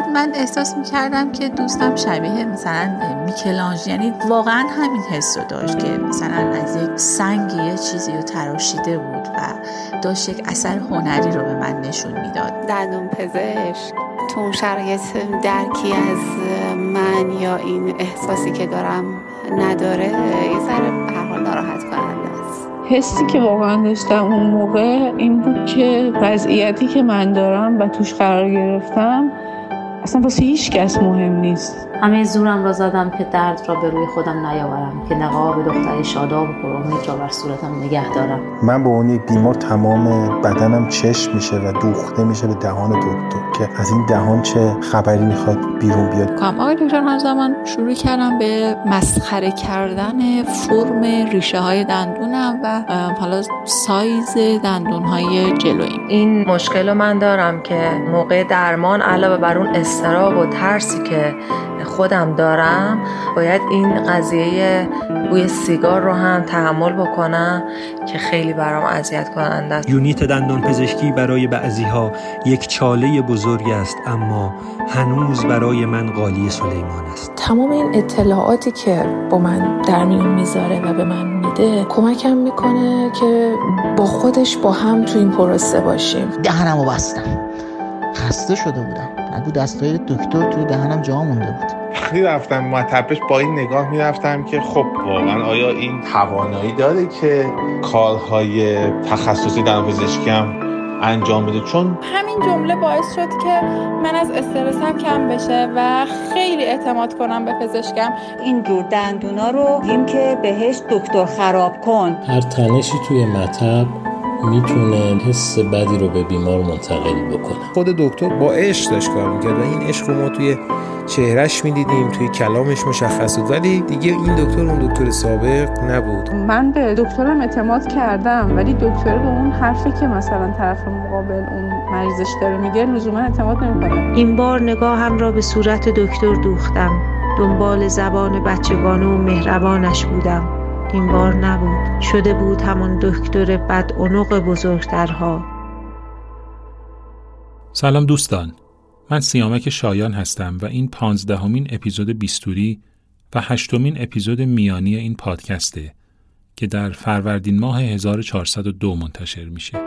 بعد من احساس می‌کردم که دوستم شبیه مثلا میکلانج یعنی واقعا همین حس رو داشت که مثلا از یک سنگ یه چیزی رو تراشیده بود و داشت یک اثر هنری رو به من نشون می‌داد. دندون پزشک. تو اون شرایط درکی از من یا این احساسی که دارم نداره یه ذره به حال ناراحت کننده است. حسی که واقعا داشتم اون موقع این بود که وضعیتی که من دارم و توش قرار گرفتم اصلا واسه هیچ کس مهم نیست همه زورم را زدم که درد را به روی خودم نیاورم که نقاب دختری شاداب و پرامید را بر صورتم نگه دارم. من به یک بیمار تمام بدنم چشم میشه و دوخته میشه به دهان دکتر که از این دهان چه خبری می‌خواد بیرون بیاد؟ کام آقای دکتر همزمان شروع کردم به مسخره کردن فرم ریشه های دندونم و حالا سایز دندون های جلویی این مشکل رو من دارم که موقع درمان علاوه بر اون استراب و ترسی که خودم دارم باید این قضیه بوی سیگار رو هم تحمل بکنم که خیلی برام اذیت کننده است. یونیت دندان پزشکی برای بعضی ها یک چاله بزرگ است اما هنوز برای من قالی سلیمان است. تمام این اطلاعاتی که با من در میون می‌ذاره و به من میده کمکم می‌کنه که با خودش با هم تو این پروسه باشیم. دهنمو بستم. خسته شده بودم. نگو دستای دکتر توی دهنم جا مونده بود. وقتی رفتم مطبش با این نگاه می‌رفتم که خب واقعا آیا این توانایی داره که کارهای تخصصی در پزشکی هم انجام بده؟ چون همین جمله باعث شد که من از استرسم کم بشه و خیلی اعتماد کنم به پزشکم. این جور دندونا رو گیم که بهش دکتر خراب کن. هر تنشی توی مطب می‌تونه حس بدی رو به بیمار منتقل بکنه. خود دکتر با عشق داشت کار می‌کرد و این عشق رو ما توی چهرش می‌دیدیم توی کلامش مشخص بود. ولی دیگه این دکتر اون دکتر سابق نبود. من به دکترم اعتماد کردم ولی دکتر به اون حرفی که مثلا طرف مقابل اون مریضش داره میگه لزوما اعتماد نمی‌کنه. این بار نگاهم را به صورت دکتر دوختم. دنبال زبان بچگانه و مهربانش بودم. این بار نبود. شده بود همان دکتر بد بزرگترها. سلام دوستان. من سیامک شایان هستم و این پانزدهمین اپیزود بیستوری و هشتمین اپیزود میانی این پادکسته که در فروردین ماه 1402 منتشر میشه.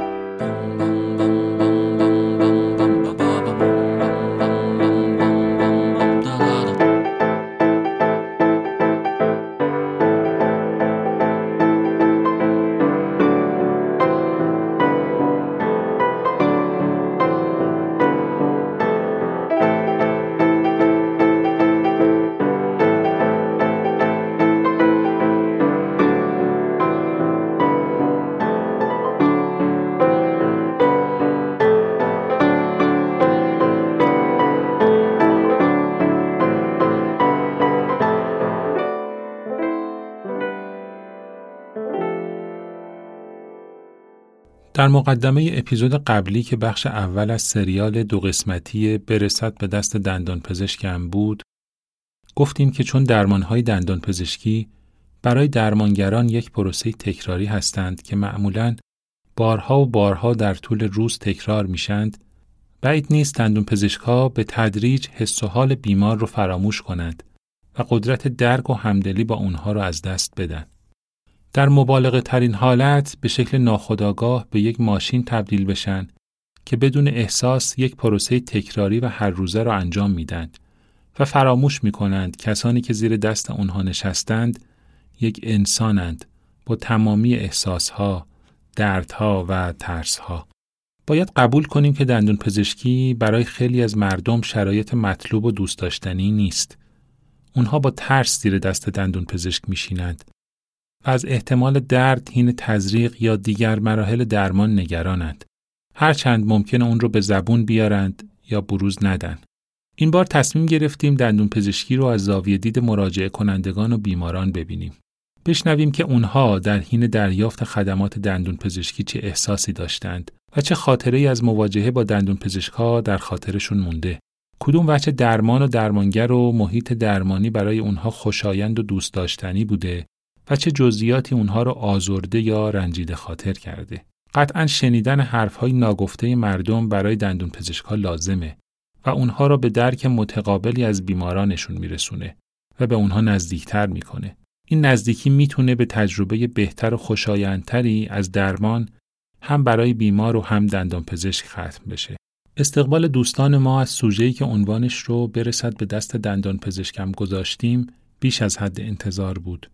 در مقدمه اپیزود قبلی که بخش اول از سریال دو قسمتی برسد به دست دندان پزشکم بود گفتیم که چون درمانهای دندان پزشکی برای درمانگران یک پروسه تکراری هستند که معمولاً بارها و بارها در طول روز تکرار میشند بعید نیست دندون پزشکها به تدریج حس و حال بیمار رو فراموش کنند و قدرت درک و همدلی با اونها رو از دست بدن. در مبالغه ترین حالت به شکل ناخودآگاه به یک ماشین تبدیل بشن که بدون احساس یک پروسه تکراری و هر روزه را انجام میدن و فراموش می کنند کسانی که زیر دست اونها نشستند یک انسانند با تمامی احساسها، دردها و ترسها. باید قبول کنیم که دندون پزشکی برای خیلی از مردم شرایط مطلوب و دوست داشتنی نیست. اونها با ترس زیر دست دندون پزشک میشینند از احتمال درد، هین تزریق یا دیگر مراحل درمان نگرانند. هرچند ممکن اون رو به زبون بیارند یا بروز ندن. این بار تصمیم گرفتیم دندون پزشکی رو از زاویه دید مراجعه کنندگان و بیماران ببینیم. بشنویم که اونها در حین دریافت خدمات دندون پزشکی چه احساسی داشتند و چه خاطره ای از مواجهه با دندون پزشکها در خاطرشون مونده. کدوم وجه درمان و درمانگر و محیط درمانی برای اونها خوشایند و دوست داشتنی بوده و چه جزئیاتی اونها رو آزرده یا رنجیده خاطر کرده. قطعا شنیدن حرفهای ناگفته مردم برای دندون پزشکها لازمه و اونها را به درک متقابلی از بیمارانشون میرسونه و به اونها نزدیکتر می‌کنه. این نزدیکی می‌تونه به تجربه بهتر و خوشایندتری از درمان هم برای بیمار و هم دندان پزشک ختم بشه. استقبال دوستان ما از سوژه‌ای که عنوانش رو برسد به دست دندان پزشکم گذاشتیم بیش از حد انتظار بود.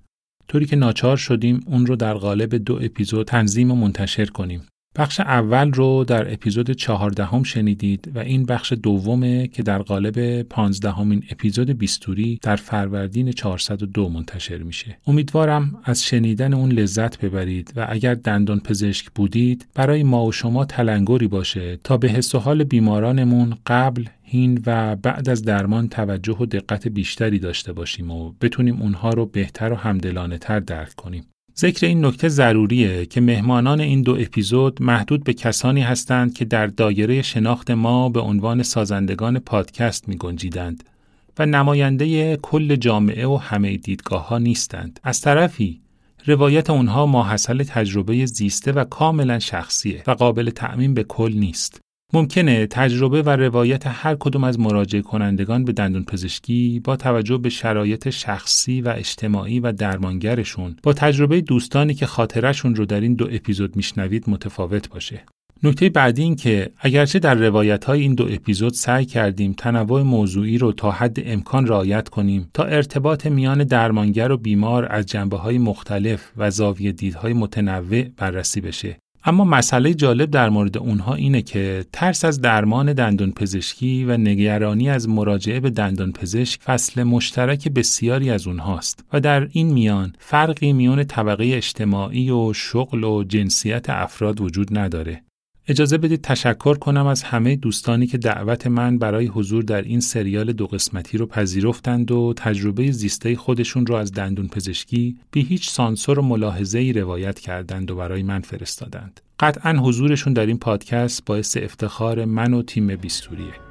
طوری که ناچار شدیم اون رو در قالب دو اپیزود تنظیم و منتشر کنیم. بخش اول رو در اپیزود چهاردهم شنیدید و این بخش دومه که در قالب پانزدهمین اپیزود بیستوری در فروردین 402 منتشر میشه. امیدوارم از شنیدن اون لذت ببرید و اگر دندان پزشک بودید برای ما و شما تلنگری باشه تا به حس و حال بیمارانمون قبل هین و بعد از درمان توجه و دقت بیشتری داشته باشیم و بتونیم اونها رو بهتر و همدلانه تر درک کنیم. ذکر این نکته ضروریه که مهمانان این دو اپیزود محدود به کسانی هستند که در دایره شناخت ما به عنوان سازندگان پادکست می گنجیدند و نماینده کل جامعه و همه دیدگاه ها نیستند. از طرفی روایت اونها ماحصل تجربه زیسته و کاملا شخصیه و قابل تعمین به کل نیست. ممکنه تجربه و روایت هر کدوم از مراجع کنندگان به دندون پزشکی با توجه به شرایط شخصی و اجتماعی و درمانگرشون با تجربه دوستانی که خاطرشون رو در این دو اپیزود میشنوید متفاوت باشه. نکته بعدی این که اگرچه در روایت های این دو اپیزود سعی کردیم تنوع موضوعی رو تا حد امکان رعایت کنیم تا ارتباط میان درمانگر و بیمار از جنبه های مختلف و زاویه دیدهای متنوع بررسی بشه اما مسئله جالب در مورد اونها اینه که ترس از درمان دندان پزشکی و نگرانی از مراجعه به دندان پزشک فصل مشترک بسیاری از اونهاست و در این میان فرقی میان طبقه اجتماعی و شغل و جنسیت افراد وجود نداره. اجازه بدید تشکر کنم از همه دوستانی که دعوت من برای حضور در این سریال دو قسمتی رو پذیرفتند و تجربه زیسته خودشون رو از دندون پزشکی بی هیچ سانسور و ملاحظه ای روایت کردند و برای من فرستادند. قطعا حضورشون در این پادکست باعث افتخار من و تیم بیستوریه.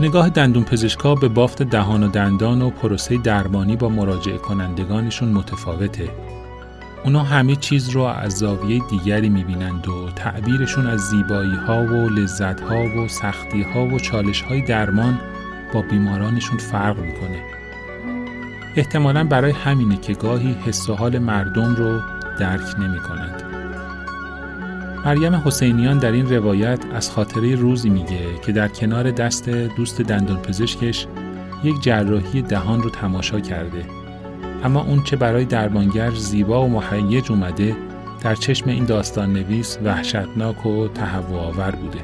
نگاه دندون پزشکا به بافت دهان و دندان و پروسه درمانی با مراجعه کنندگانشون متفاوته. اونا همه چیز رو از زاویه دیگری می‌بینند و تعبیرشون از زیبایی ها و لذت ها و سختی ها و چالش های درمان با بیمارانشون فرق می‌کنه. احتمالا برای همینه که گاهی حس و حال مردم رو درک نمی مریم حسینیان در این روایت از خاطره روزی میگه که در کنار دست دوست دندان پزشکش یک جراحی دهان رو تماشا کرده. اما اون چه برای درمانگر زیبا و مهیج اومده در چشم این داستان نویس وحشتناک و تهوع آور بوده.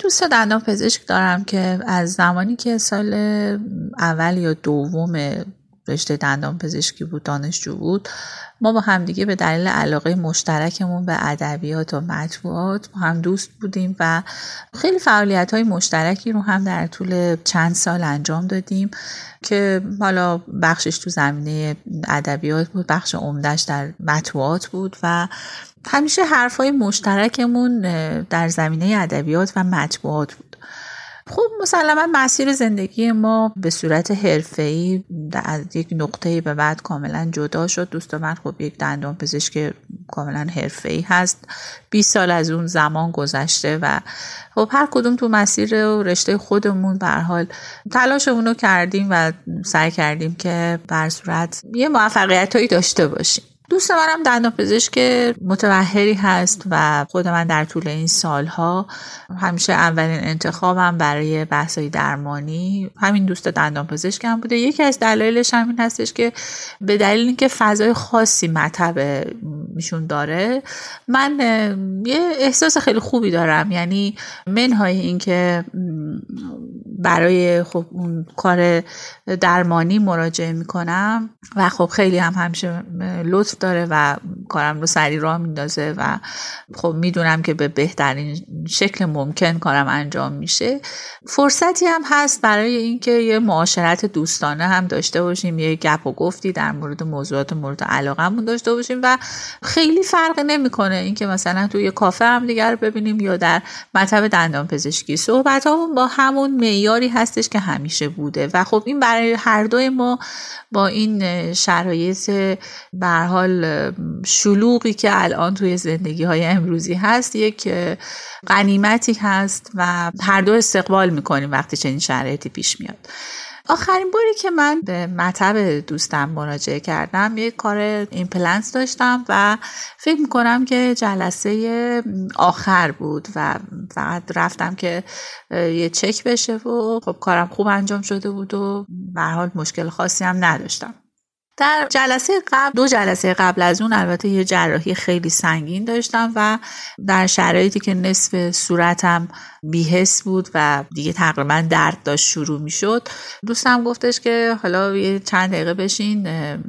دوست دندان پزشک دارم که از زمانی که سال اول یا دوم رشته دندان پزشکی بود دانشجو بود. ما با همدیگه به دلیل علاقه مشترکمون به ادبیات و مطبوعات با هم دوست بودیم و خیلی فعالیت های مشترکی رو هم در طول چند سال انجام دادیم که حالا بخشش تو زمینه ادبیات بود بخش عمدهش در مطبوعات بود و همیشه حرفای مشترکمون در زمینه ادبیات و مطبوعات بود. خب مسلما مسیر زندگی ما به صورت حرفه‌ای از یک نقطه به بعد کاملا جدا شد. دوست من خب یک دندان پزشک کاملا حرفه‌ای هست. 20 سال از اون زمان گذشته و خب هر کدوم تو مسیر و رشته خودمون به حال تلاشمون رو کردیم و سعی کردیم که بر صورت یه موفقیت هایی داشته باشیم. دوست منم دندان پزشک متوهری هست و خود من در طول این سالها همیشه اولین انتخابم برای بحثای درمانی همین دوست دندان پزشکم بوده. یکی از دلایلش همین هستش که به دلیل اینکه فضای خاصی مطب میشون داره من یه احساس خیلی خوبی دارم. یعنی منهای اینکه برای خب اون کار درمانی مراجعه می‌کنم و خب خیلی هم همیشه لطف داره و کارم رو سری راه میندازه و خب می‌دونم که به بهترین شکل ممکن کارم انجام میشه. فرصتی هم هست برای اینکه یه معاشرت دوستانه هم داشته باشیم یه گپ و گفتی در مورد موضوعات مورد علاقهمون داشته باشیم و خیلی فرق نمی‌کنه اینکه مثلا توی یه کافه هم دیگر ببینیم یا در مطب دندان پزشکی صحبت با همون معیاری هستش که همیشه بوده و خب این برای هر دوی ما با این شرایط به حال شلوغی که الان توی زندگی های امروزی هست یک غنیمتی هست و هر دو استقبال می‌کنیم وقتی چنین شرایطی پیش میاد. آخرین باری که من به مطب دوستم مراجعه کردم یک کار ایمپلنت داشتم و فکر می‌کنم که جلسه آخر بود و فقط رفتم که یه چک بشه و خب کارم خوب انجام شده بود و به حال مشکل خاصی هم نداشتم. در جلسه قبل دو جلسه قبل از اون البته یه جراحی خیلی سنگین داشتم و در شرایطی که نصف صورتم بیهس بود و دیگه تقریبا درد داشت شروع می‌شد. دوستم گفتش که حالا یه چند دقیقه بشین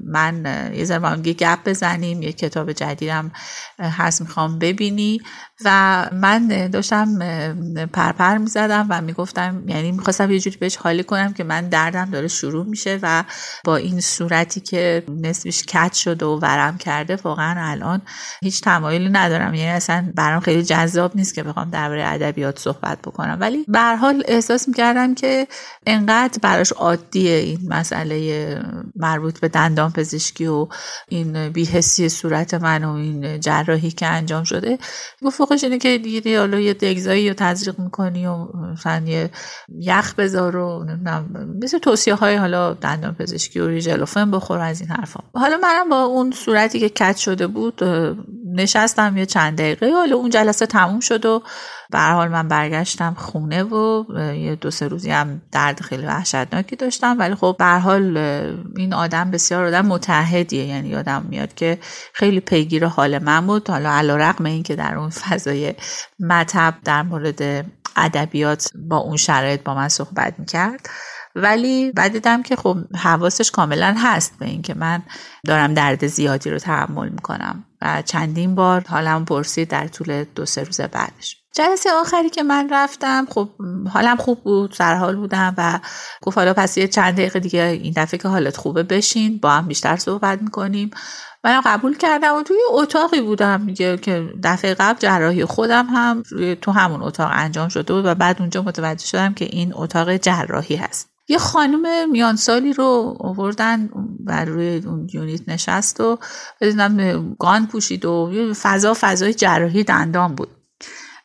من یه ذره یه گپ بزنیم یه کتاب جدیدم هست می‌خوام ببینی. و من داشتم پرپر می‌زدم و می‌گفتم یعنی می‌خواستم یه جوری بهش حالی کنم که من دردم داره شروع میشه و با این صورتی که نصفش کت شده و ورم کرده واقعا الان هیچ تمایلی ندارم. یعنی اصلا برام خیلی جذاب نیست که بخوام درباره ادبیات صحبت بکنم. ولی به حال احساس می‌کردم که انقدر براش عادیه این مسئله مربوط به دندان پزشکی و این بیهسی صورت من و این جراحی که انجام شده. گفت فوقش اینه که دیگه حالا یه دگزایی رو تزریق می‌کنی و مثلا یه یخ بذار و مثل توصیه های حالا دندان پزشکی و ریژلوفن بخور از این حرفا. حالا منم با اون صورتی که کت شده بود نشستم یه چند دقیقه حالا اون جلسه تموم شد و به حال من برگشتم خونه و یه دو سه روزی هم درد خیلی وحشتناکی داشتم. ولی خب به حال این آدم بسیار آدم متحدیه یعنی آدم میاد که خیلی پیگیر حال من بود. حالا علیرغم اینکه در اون فضای مطب در مورد ادبیات با اون شرایط با من صحبت می‌کرد. ولی بعد دیدم که خب حواسش کاملا هست به اینکه من دارم درد زیادی رو تحمل می‌کنم. و چندین بار حالم پرسید در طول دو سه روز بعدش. جلسه آخری که من رفتم خب حالم خوب بود سرحال بودم و گفت حالا پس یه چند دقیقه دیگه این دفعه که حالت خوبه بشین با هم بیشتر صحبت می‌کنیم. من قبول کردم و توی اتاقی بودم میگه که دفعه قبل جراحی خودم هم تو همون اتاق انجام شده بود و بعد اونجا متوجه شدم که این اتاق جراحی هست. یه خانم میانسالی رو آوردن و روی اون یونیت نشست و بدونم گان پوشید و فضا فضای جراحی دندان بود.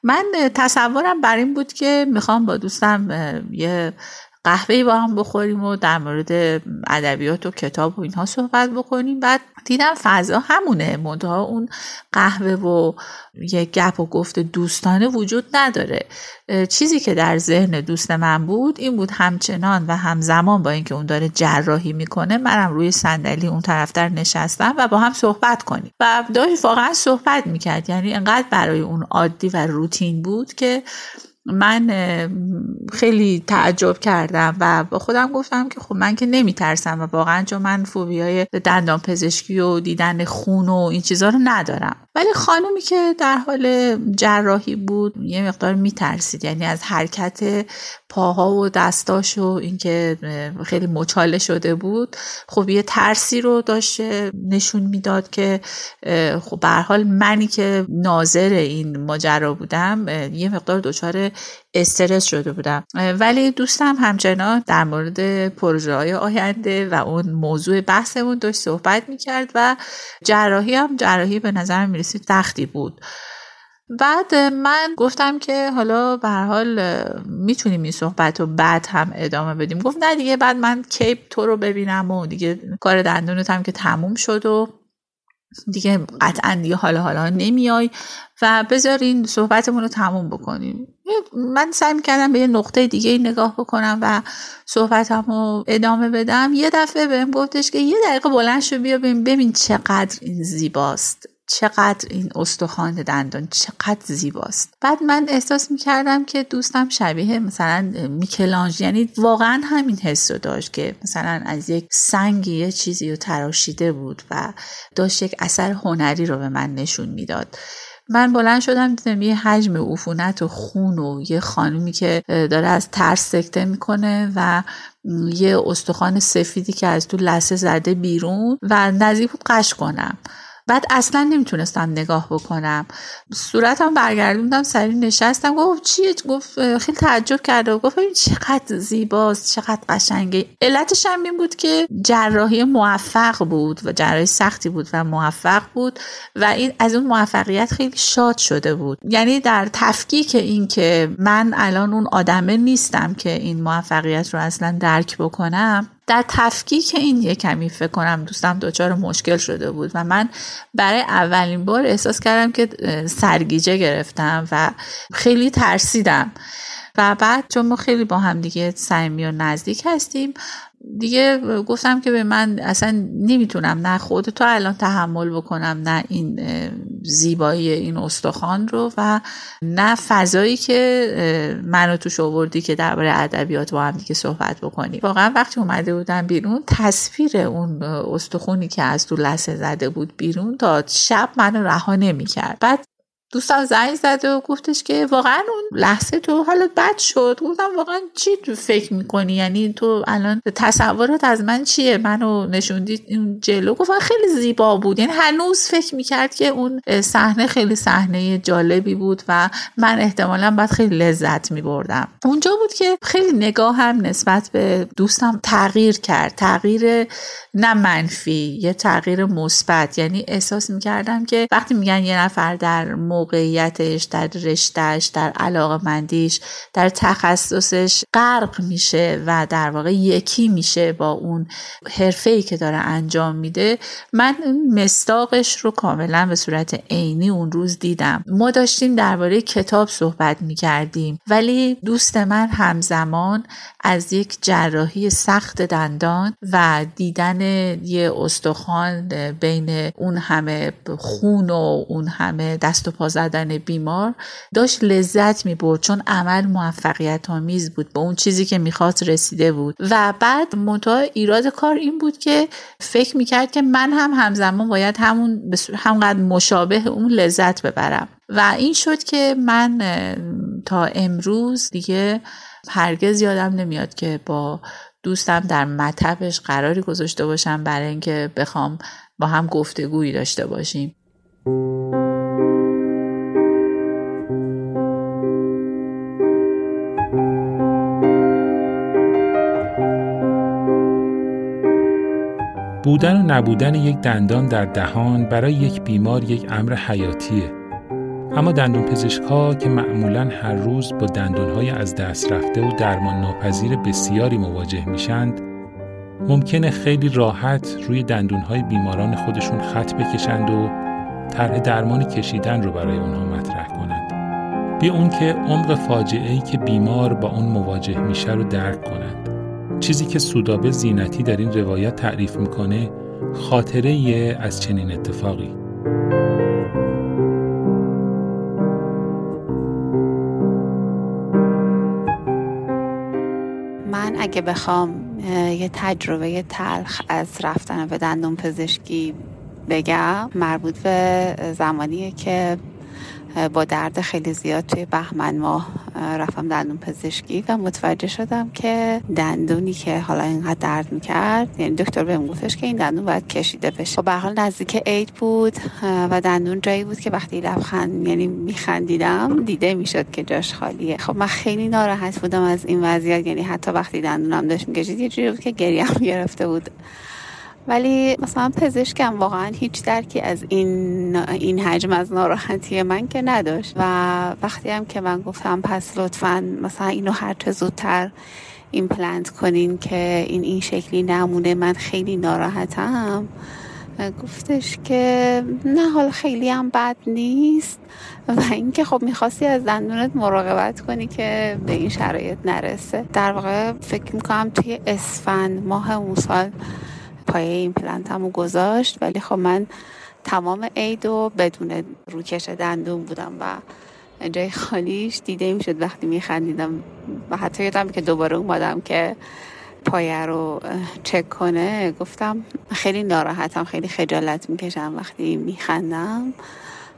من تصورم بر این بود که می‌خوام با دوستم یه قهوه با هم بخوریم و در مورد ادبیات و کتاب و اینها صحبت بکنیم. بعد دیدم فضا همونه. منتها اون قهوه و یه گپ و گفت دوستانه وجود نداره. چیزی که در ذهن دوست من بود این بود همچنان و همزمان با اینکه اون داره جراحی می‌کنه منم روی صندلی اون طرفتر نشستم و با هم صحبت کنیم. و داشت واقعا صحبت می‌کرد. یعنی انقدر برای اون عادی و روتین بود که من خیلی تعجب کردم و با خودم گفتم که خب من که نمیترسم و واقعا چون من فوبیای دندان پزشکی و دیدن خون و این چیزها رو ندارم. ولی خانومی که در حال جراحی بود یه مقدار میترسید. یعنی از حرکت پاها و دستاش و اینکه خیلی مچاله شده بود خب یه ترسی رو داشته نشون می‌داد که خب به حال منی که ناظر این ماجرا بودم یه مقدار دچار استرس شده بودم. ولی دوستم همچنان در مورد پروژه های آینده و اون موضوع بحثمون داشت صحبت می‌کرد و جراحی هم جراحی به نظر می‌رسید تختی بود. بعد من گفتم که حالا به حال می‌تونیم این صحبت رو بعد هم ادامه بدیم. گفت نه دیگه بعد من کیپ تو رو ببینم و دیگه کار دندونت هم که تموم شد و دیگه قطعا دیگه حالا حالا نمیای و بذارین صحبتمون رو تموم بکنیم. من سعی می‌کردم به یه نقطه دیگه نگاه بکنم و صحبتم رو ادامه بدم. یه دفعه بهم گفتش که یه دقیقه بلند شو بیا ببین, ببین چقدر این زیباست. چقدر این استخوان دندان چقدر زیباست. بعد من احساس می‌کردم که دوستم شبیه مثلا میکلانج یعنی واقعا همین حس رو داشت که مثلا از یک سنگی یه چیزی رو تراشیده بود و داشت یک اثر هنری رو به من نشون می‌داد. من بلند شدم دیدم یه حجم عفونت و خون و یه خانومی که داره از ترس سکته می‌کنه و یه استخوان سفیدی که از تو لسه زده بیرون و نزدیک بود قش کنم. بعد اصلا نمی‌تونستم نگاه بکنم. صورتم برگردوندم سری نشستم. گفت چیه گفت خیلی تعجب کرده و گفت چقدر زیباست چقدر قشنگه. علتش هم این بود که جراحی موفق بود و جراحی سختی بود و موفق بود و این از اون موفقیت خیلی شاد شده بود. یعنی در تفکیک این که من الان اون آدمه نیستم که این موفقیت رو اصلا درک بکنم در تفکیک این یه کمی فکر کنم دوستم دچار مشکل شده بود و من برای اولین بار احساس کردم که سرگیجه گرفتم و خیلی ترسیدم. و بعد چون ما خیلی با هم دیگه صمیمی و نزدیک هستیم دیگه گفتم که به من اصلا نمی‌تونم نه خود تو الان تحمل بکنم نه این زیبایی این استخوان رو و نه فضایی که منو توش آوردی که درباره ادبیات با هم دیگه صحبت بکنی. واقعا وقتی اومده بودم بیرون تصویر اون استخونی که از تو لسه زده بود بیرون تا شب منو رها نمی‌کرد. بعد دوستم زنگ زده و گفتش که واقعا اون لحظه تو حالت بد شد. گفتم واقعا چی تو فکر می‌کنی؟ یعنی تو الان تصورات از من چیه؟ منو نشوندی اون جلو؟ گفت خیلی زیبا بود. یعنی هنوز فکر می‌کرد که اون صحنه خیلی صحنه جالبی بود و من احتمالا باید خیلی لذت میبردم. اونجا بود که خیلی نگاه هم نسبت به دوستم تغییر کرد. تغییر نه منفی یه تغییر مثبت. یعنی احساس می‌کردم که وقتی میگن یه نفر در موقعیتش در رشتهش در علاقه مندیش در تخصصش غرق میشه و در واقع یکی میشه با اون حرفه که داره انجام میده. من مستاقش رو کاملا به صورت عینی اون روز دیدم. ما داشتیم درباره کتاب صحبت می‌کردیم ولی دوست من همزمان از یک جراحی سخت دندان و دیدن یه استخوان بین اون همه خون و اون همه دست و پا زدن بیمار داشت لذت می برد چون عمل موفقیت آمیز بود به اون چیزی که می‌خواست رسیده بود. و بعد منتها ایراد کار این بود که فکر می‌کرد که من هم همزمان باید همون همقدر مشابه اون لذت ببرم. و این شد که من تا امروز دیگه هرگز یادم نمیاد که با دوستم در مطبش قراری گذاشته باشم برای اینکه بخوام با هم گفتگویی داشته باشیم. بودن و نبودن یک دندان در دهان برای یک بیمار یک امر حیاتیه. اما دندون ها که معمولا هر روز با دندون های از دست رفته و درمان ناپذیر بسیاری مواجه میشند، ممکنه خیلی راحت روی دندون های بیماران خودشون خط بکشند و طرح درمان کشیدن رو برای اونها مطرح کنند. بی اون که عمق فاجعه ای که بیمار با اون مواجه میشه رو درک کنند. چیزی که سودابه زینتی در این روایت تعریف می‌کنه خاطره یه از چنین اتفاقی. من اگه بخوام یه تجربه تلخ از رفتن به دندون پزشکی بگم مربوط به زمانیه که با درد خیلی زیاد توی بهمن ماه رفتم دندون پزشکی و متوجه شدم که دندونی که حالا اینقدر درد می‌کرد یعنی دکتر بهم گفتش که این دندون باید کشیده بشه. به حال نزدیک عید بود و دندون جایی بود که وقتی لبخند یعنی میخندیدم دیده می‌شد که جاش خالیه. خب من خیلی ناراحت بودم از این وضعیت یعنی حتی وقتی دندونم داشت می‌کشید یه جوری بود که گریم گرفته بود. ولی مثلا پزشکم واقعا هیچ درکی از این این حجم از ناراحتی من که نداشت. و وقتی هم که من گفتم پس لطفا مثلا اینو هر چه زودتر ایمپلنت کنین که این این شکلی نمونه من خیلی ناراحتم. گفتش که نه حال خیلی هم بد نیست. و اینکه خب می‌خواستی از دندونت مراقبت کنی که به این شرایط نرسه. در واقع فکر می‌کنم توی اسفند ماه اون سال پایه ایمپلنتمو گذاشت. ولی خب من تمام عید و بدون روکش دندون بودم و جای خالیش دیده می‌شد وقتی میخندیدم و حتی یادم که دوباره اومدم که پایه رو چک کنه. گفتم خیلی ناراحتم خیلی خجالت می‌کشم وقتی میخندم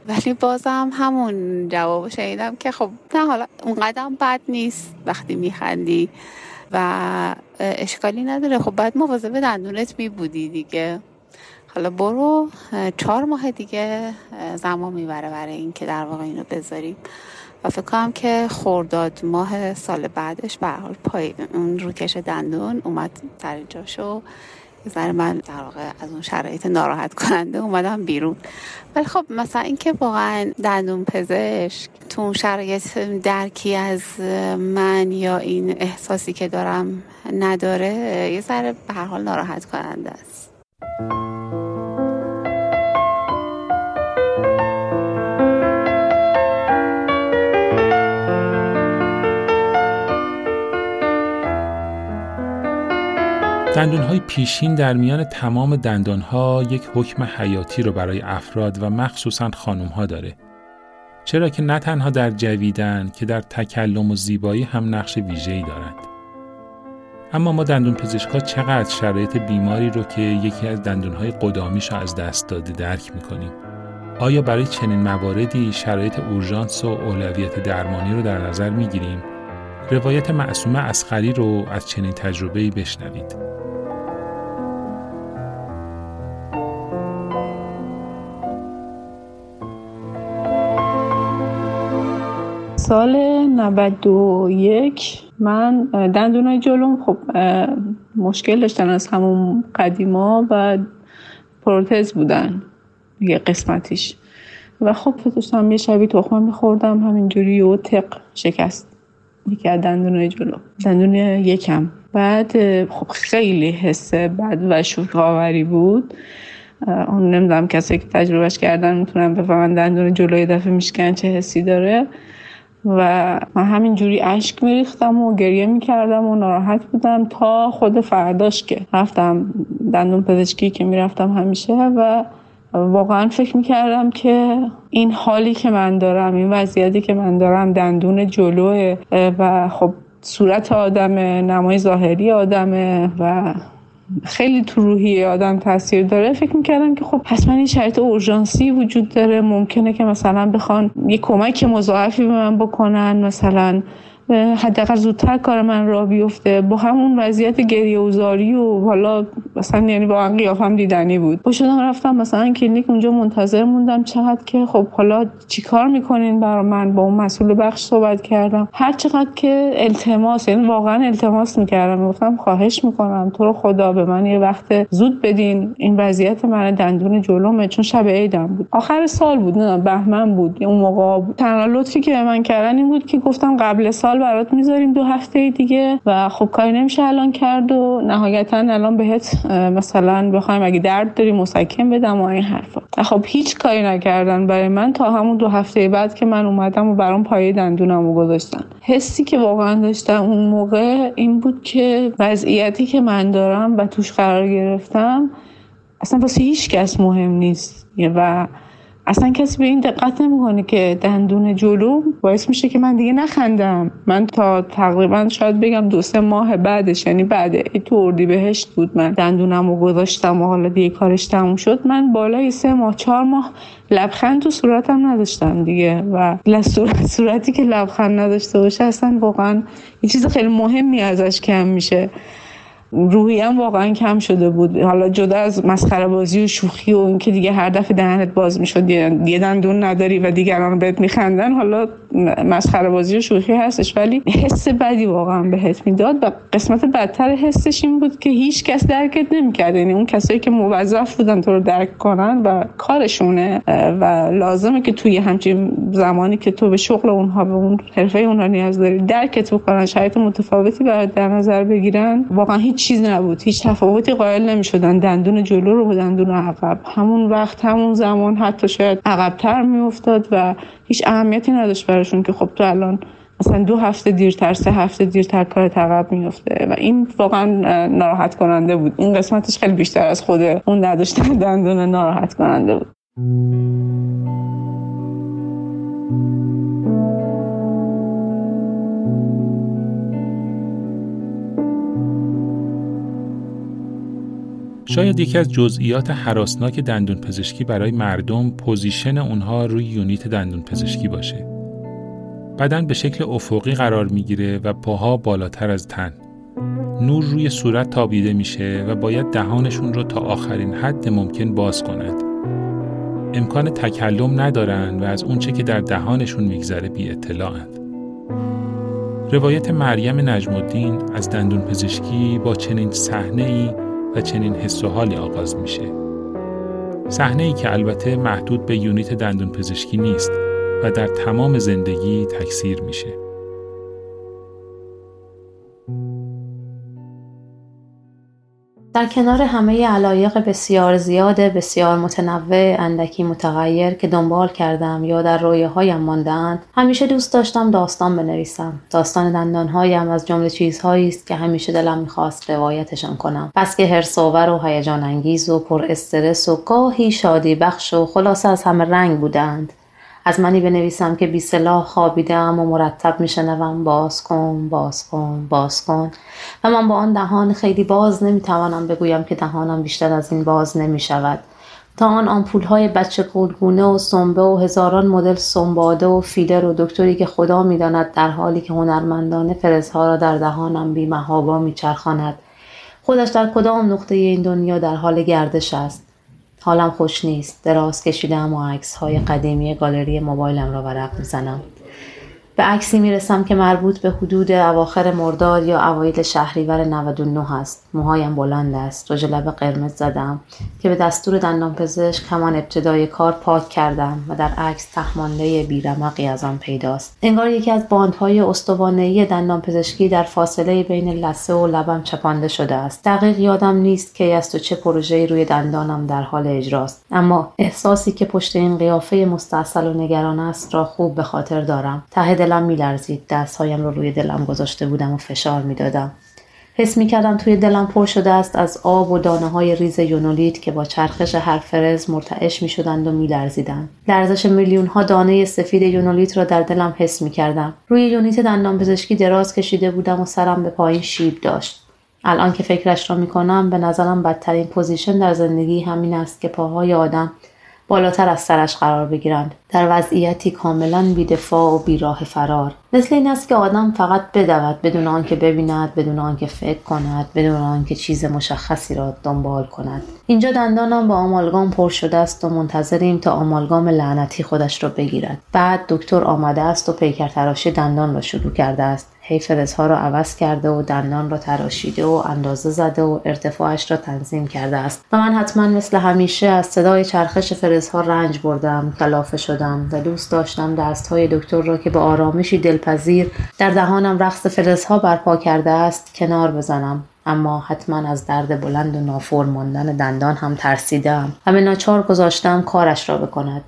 ولی بازم همون جواب شنیدم که خب نه حالا اون قدم بد نیست وقتی میخندی و اشکالی نداره. خب باید مواظب دندونت می بودی دیگه. حالا برو چهار ماه دیگه زمان می‌بره برای اینکه در واقع اینو بذاریم. و فکر کنم که خورداد ماه سال بعدش به حال پای اون روکش دندون اومد در جاشو. ذره من در واقع از اون شرایط ناراحت کننده اومدم بیرون. ولی خب مثلا اینکه واقعا دندون پزشک تو اون شرایط درکی از من یا این احساسی که دارم نداره یه ذره به هر حال ناراحت کننده است. های پیشین در میان تمام ها یک حکم حیاتی رو برای افراد و مخصوصا خانوم ها داره. چرا که نه تنها در جویدن که در تکلم و زیبایی هم نقش ویژه‌ای دارند. اما ما دندون پزشکا چقدر شرایط بیماری رو که یکی از های قدامیش از دست داده درک می‌کنیم. آیا برای چنین مواردی شرایط اورژانس و اولویت درمانی رو در نظر می‌گیریم؟ روایت معصومه اسخری رو از چنین تجربه‌ای بشنوید. سال 91 من دندونای جلوم خب مشکل داشتن از همون قدیما و پروتز بودن یه قسمتیش و خب داشتم یه شبی تخمه میخوردم همینجوری و تق شکست یکی از دندونای جلو. دندون یکم. بعد خب خیلی حس بد و شوک بود. اون نمی‌دونم کسی که تجربهش کردن می‌تونم بفهمن دندون جلوی دفعه میشکن چه حسی داره. و من همینجوری اشک میریختم و گریه می‌کردم و ناراحت بودم تا خود فرداش که رفتم دندون پزشکی که می‌رفتم همیشه و واقعا فکر می‌کردم که این حالی که من دارم این وضعیتی که من دارم دندون جلوه و خب صورت آدم نمای ظاهری آدمه و خیلی تو روحی آدم تاثیر داره. فکر می‌کردم که خب حتما این شرط اورژانسی وجود داره. ممکنه که مثلا بخوان یه کمک مضاعفی به من بکنن. مثلا حداقل زودتر کار من را بیفته. با همون وضعیت گریه وزاری و حالا مثلا یعنی واقعا قیافم دیدنی بود. با شدم رفتم مثلا کلینیک اونجا منتظر موندم چقدر که خب حالا چیکار می‌کنین برا من؟ با اون مسئول بخش صحبت کردم. هر چقدر که التماس یعنی واقعا التماس می‌کردم. گفتم خواهش می‌کنم تو رو خدا به من یه وقت زود بدین. این وضعیت من دندون جلومه چون شب عیدم بود. آخر سال بود نه بهمن بود. اون موقع تنها لطفی که به من کردن این بود که گفتم قبل سال برات می‌ذاریم دو هفته دیگه و خب کاری نمیشه الان کرد و نهایتا الان بهت مثلا بخوایم اگه درد داری مسکن بدم و این حرفا. خب هیچ کاری نکردن برای من تا همون دو هفته بعد که من اومدم و برام پایه دندونمو گذاشتن. حسی که واقعا داشتم اون موقع این بود که وضعیتی که من دارم و توش قرار گرفتم اصلا واسه هیچ کس مهم نیست. و اصلا کسی به این دقت نمی‌کنه که دندون جلو باعث میشه که من دیگه نخندم. من تا تقریبا شاید بگم دو سه ماه بعدش یعنی بعد تو اردی بهشت بود من دندونم رو گذاشتم و حالا دیگه کارش تموم شد. من بالای سه ماه چهار ماه لبخند تو صورتم نداشتم دیگه و صورتی که لبخند نداشته باشه اصلا واقعا یه چیز خیلی مهمی ازش کم میشه. روحیم واقعا کم شده بود. حالا جدا از مسخره بازی و شوخی و اینکه دیگه هر دفعه دهنت باز می‌شد یه دندون نداری و دیگران بهت میخندن حالا مسخره بازی و شوخی هستش. ولی حس بدی واقعا بهت می‌داد و قسمت بدتر حسش این بود که هیچ کس درکت نمی‌کرد. یعنی اون کسایی که موظف بودن تو رو درک کنن و کارشونه و لازمه که توی همچین زمانی که تو به شغل اونها به اون حرفه اونها نیاز داری درکت بکنن شاید متفاوتی برات در نظر بگیرن. واقعا چیز نبود. هیچ تفاوتی قائل نمی‌شدن. دندون جلو رو با دندون عقب. همون وقت همون زمان حتی شاید عقبتر میافتاد و هیچ اهمیتی نداشت براشون که خب تو الان مثلا دو هفته دیرتر سه هفته دیرتر کار عقب میفته و این واقعا ناراحت کننده بود. این قسمتش خیلی بیشتر از خود اون نداشتن دندون ناراحت کننده بود. شاید یکی از جزئیات هراسناک دندون پزشکی برای مردم position اونها روی unit دندون پزشکی باشه. بدن به شکل افقی قرار می‌گیره و پاها بالاتر از تن. نور روی صورت تابیده میشه و باید دهانشون رو تا آخرین حد ممکن باز کند. امکان تکلم ندارن و از اونچه که در دهانشون میگذره بی اطلاعند. روایت مریم نجم الدین از دندون پزشکی با چنین صحنه ای چنین حس و حالی آغاز میشه. صحنه ای که البته محدود به یونیت دندون پزشکی نیست و در تمام زندگی تکثیر میشه. در کنار همه علایق بسیار زیاد بسیار متنوع اندکی متغیر که دنبال کردم یا در رویاهایم ماندهاند همیشه دوست داشتم داستان بنویسم. داستان دندانهایم از جمله چیزهایی است که همیشه دلم می‌خواست روایتشان کنم. پس که هرساور و هیجان انگیز و پر استرس و گاهی شادی بخش و خلاصه از همه رنگ بودند از منی بنویسم که بی سلاح خوابیدم و مرتب میشنوم باز کن باز کن باز کن. و من با آن دهان خیلی باز نمی‌توانم بگویم که دهانم بیشتر از این باز نمی‌شود. تا آن آمپول های بچه قولگونه و سنبه و هزاران مدل سنباده و فیلر و دکتری که خدا می‌داند در حالی که هنرمندانه فرزها را در دهانم بی محابا میچرخاند. خودش در کدام نقطه این دنیا در حال گردش است؟ حالم خوش نیست. دراز کشیدم و عکس های قدیمی گالری موبایلم را ورق می‌زنم. به عکسی می‌رسم که مربوط به حدود اواخر مرداد یا اوایل شهریور 99 است موهایم بلند است. رژ لب قرمز زدم که به دستور دندان پزشک همان ابتدای کار پاک کردم و در عکس تهمانده بیرمقی از آن پیداست. انگار یکی از باندهای استوانهای دندان پزشکی در فاصله بین لسه و لبم چپانده شده است. دقیق یادم نیست کی است و چه پروژه‌ای روی دندانم در حال اجراست. اما احساسی که پشت این قیافه مستاصل و نگران است را خوب به خاطر دارم. ته دلم میلرزید دستهایم رو روی دلم گذاشته بودم و فشار می‌دادم حس می کردم توی دلم پر شده است از آب و دانه های ریز یونولیت که با چرخش هر فرز مرتعش می شدند و می لرزیدند. لرزش میلیون ها دانه سفید یونولیت را در دلم حس می کردم. روی unit دندان پزشکی دراز کشیده بودم و سرم به پایین شیب داشت. الان که فکرش را می کنم به نظرم بدترین position در زندگی همین است که پاهای آدم بالاتر از سرش قرار بگیرند. در وضعیتی کاملا بی‌دفاع و بی‌راه فرار. مثل این است که آدم فقط بدود بدون آنکه ببیند بدون آنکه فکر کند بدون آنکه چیز مشخصی را دنبال کند. اینجا دندانم با آمالگام پر شده است و منتظریم تا آمالگام لعنتی خودش را بگیرد. بعد دکتر آمده است و پیکر تراشی دندان را شروع کرده است. هی فرزها را عوض کرده و دندان را تراشیده و اندازه زده و ارتفاعش را تنظیم کرده است. و من حتما مثل همیشه از صدای چرخش فرزها رنج بردم کلافه شدم و دوست داشتم دستهای دکتر را که به آرامشی دلپذیر در دهانم رقص فرزها برپا کرده است کنار بزنم. اما حتما از درد بلند و نافور ماندن دندان هم ترسیدم و به ناچار گذاشتم کارش را بکند.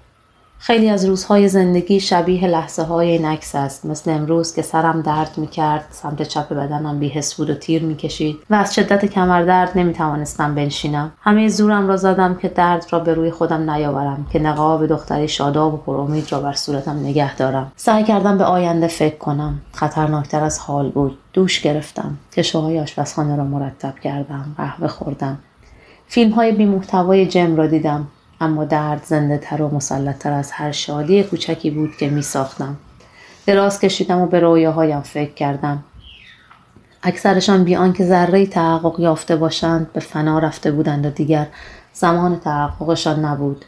خیلی از روزهای زندگی شبیه لحظه های این عکس است. مثل امروز که سرم درد می کرد سمت چپ بدنم بیهس بود و تیر می کشید و از شدت کمردرد نمی توانستم بنشینم. همه زورم را زدم که درد را به روی خودم نیاورم که نقاب دختری شاداب و پرامید را بر صورتم نگه دارم. سعی کردم به آینده فکر کنم. خطرناکتر از حال بود. دوش گرفتم. کشوهای آشپزخانه را مرتب کردم. قهوه خوردم. فیلم های بی محتوای جم را دیدم. اما درد زنده تر و مسلطتر از هر شادی کوچکی بود که می ساختم. دراز کشیدم و به رویاهایم فکر کردم. اکثرشان بی آنکه ذره تحقق یافته باشند به فنا رفته بودند و دیگر زمان تحققشان نبود.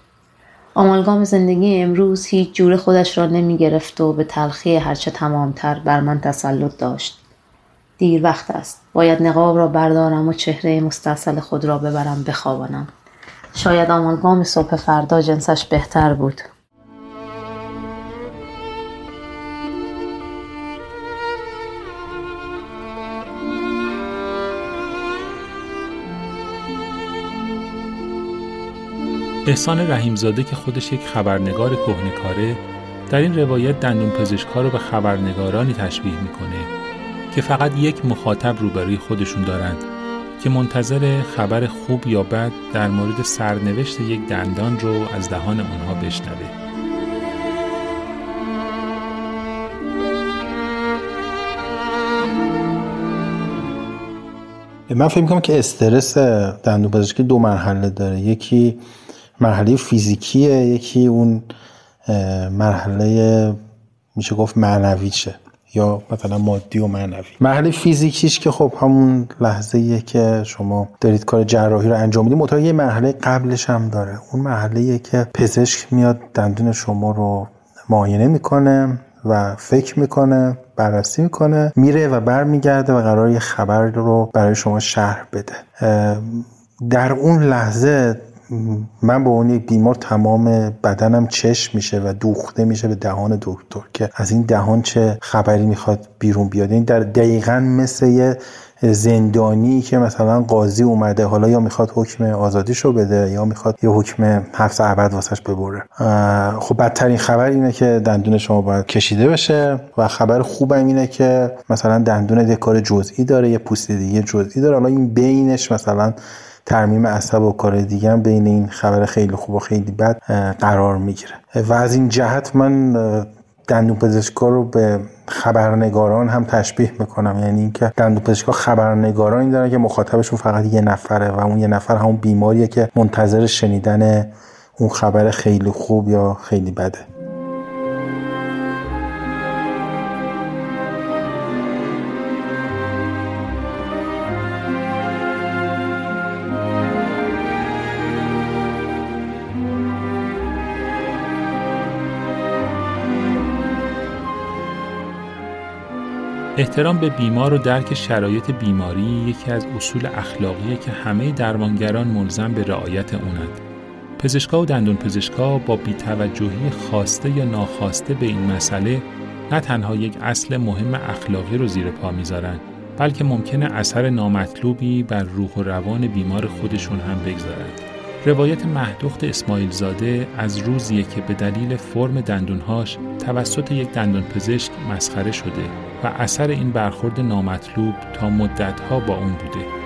آمالگام زندگی امروز هیچ جور خودش را نمی گرفت و به تلخی هرچه تمامتر بر من تسلط داشت. دیر وقت است. باید نقاب را بردارم و چهره مستصل خود را ببرم بخوابانم. شاید آمالگام صبح فردا جنسش بهتر بود. احسان رحیمزاده که خودش یک خبرنگار کهنکاره در این روایت دندون پزشکا رو به خبرنگارانی تشبیه می‌کنه که فقط یک مخاطب روبروی خودشون دارند. که منتظر خبر خوب یا بد در مورد سرنوشت یک دندان رو از دهان اونها بشنوه. من فکر می‌کنم که استرس دندون پزشکی دو مرحله داره یکی مرحله فیزیکیه یکی اون مرحله میشه گفت معنویشه یا مثلا مادی و معنوی. مرحله فیزیکیش که خب همون لحظه ایه که شما دارید کار جراحی رو انجام می‌دید مطمئن یه مرحله قبلش هم داره. اون مرحله که پزشک میاد دندون شما رو معاینه می‌کنه و فکر می‌کنه بررسی می‌کنه میره و برمیگرده و قرار یه خبر رو برای شما شرح بده. در اون لحظه من به اون یک بیمار تمام بدنم چشم میشه و دوخته میشه به دهان دکتر که از این دهان چه خبری می‌خواد بیرون بیاد. این در دقیقا مثل یه زندانی که مثلا قاضی اومده حالا یا می‌خواد حکم آزادیشو بده یا می‌خواد یه حکم حبس ابد واسش ببره. خب بدترین خبر اینه که دندون شما باید کشیده بشه و خبر خوبم اینه که مثلا دندون یه کار جزئی داره یه پوست دیگه جزئی داره. حالا این بینش مثلا ترمیم عصب و کار دیگه هم بین این خبر خیلی خوب و خیلی بد قرار می‌گیره. و از این جهت من دندون پزشکا رو به خبرنگاران هم تشبیه می‌کنم. یعنی اینکه دندون پزشکا خبرنگارانی دارن که مخاطبشون فقط یه نفره و اون یه نفر همون بیماریه که منتظر شنیدن اون خبر خیلی خوب یا خیلی بده. احترام به بیمار و درک شرایط بیماری یکی از اصول اخلاقیه که همه درمانگران ملزم به رعایت اونند. پزشکا و دندون پزشکا با بیتوجهی خواسته یا ناخواسته به این مسئله نه تنها یک اصل مهم اخلاقی رو زیر پا می‌ذارن بلکه ممکنه اثر نامطلوبی بر روح و روان بیمار خودشون هم بگذارند. روایت مهدخت اسماعیل زاده از روزیه که به دلیل فرم دندونهاش توسط یک دندان پزشک مسخره شده و اثر این برخورد نامطلوب تا مدتها با اون بوده.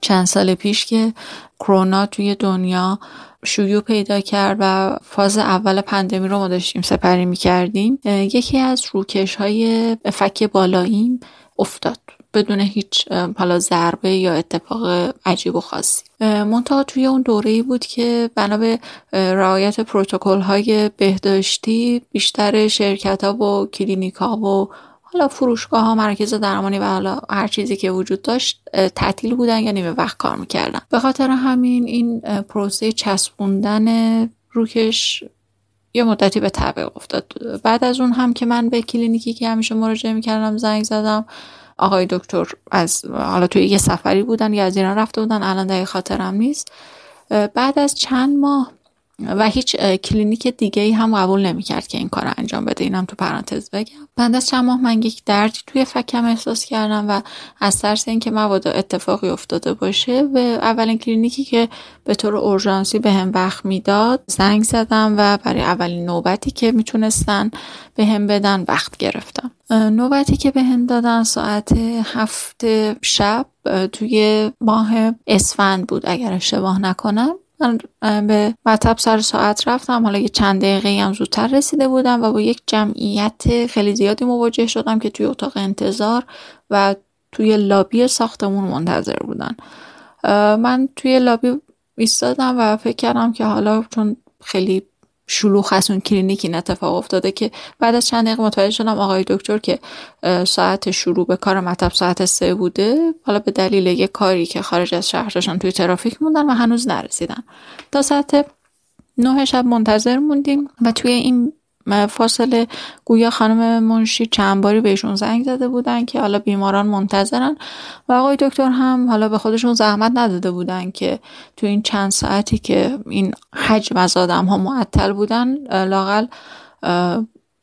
چند سال پیش که کرونا توی دنیا شیوع پیدا کرد و فاز اول پاندمی رو ما داشتیم سپری می کردیم یکی از روکش های فک بالاییم افتاد بدون هیچ حالا ضربه یا اتفاق عجیب و خاصی. منتها توی اون دوره ای بود که بنا به رعایت پروتکل های بهداشتی بیشتر شرکت ها و کلینیک ها و حالا فروشگاه ها مرکز درمانی و حالا هر چیزی که وجود داشت تعطیل بودن یا نیمه وقت کار می‌کردن. به خاطر همین این پروسه چسبوندن روکش یه مدتی به تعویق افتاد. بعد از اون هم که من به کلینیکی که همیشه مراجعه می‌کردم زنگ زدم آقای دکتر از حالا توی یه سفری بودن یا از ایران رفته بودن الان دقیق خاطرم نیست. بعد از چند ماه و هیچ کلینیک دیگه ای هم قبول نمی‌کرد که این کار رو انجام بده. اینم تو پرانتز بگم. بعد از چند ماه من یک دردی توی فکم احساس کردم و از ترس اینکه مبادا اتفاقی افتاده باشه به اولین کلینیکی که به طور اورژانسی به هم وقت می‌داد زنگ زدم و برای اولین نوبتی که می‌تونستن به هم بدن وقت گرفتم. نوبتی که به هم دادن ساعت هفت شب توی ماه اسفند بود اگر اشتباه نکنم. من به مطب سر ساعت رفتم. حالا یه چند دقیقه هم زودتر رسیده بودم و با یک جمعیت خیلی زیادی مواجه شدم که توی اتاق انتظار و توی لابی ساختمون منتظر بودن. من توی لابی ایستادم و فکر کردم که حالا چون خیلی شلوغ از اون کلینیک این اتفاق افتاده که بعد از چند دقیقه متوجه شدم آقای دکتر که ساعت شروع به کار مطب ساعت سه بوده. حالا به دلیل یه کاری که خارج از شهر داشتن توی ترافیک موندن و هنوز نرسیدن. تا ساعت نه شب منتظر موندیم و توی این فاصله گویا خانم منشی چند باری بهشون زنگ زده بودن که حالا بیماران منتظرن و آقای دکتر هم حالا به خودشون زحمت نداده بودن که تو این چند ساعتی که این حجم از آدم ها معطل بودن لااقل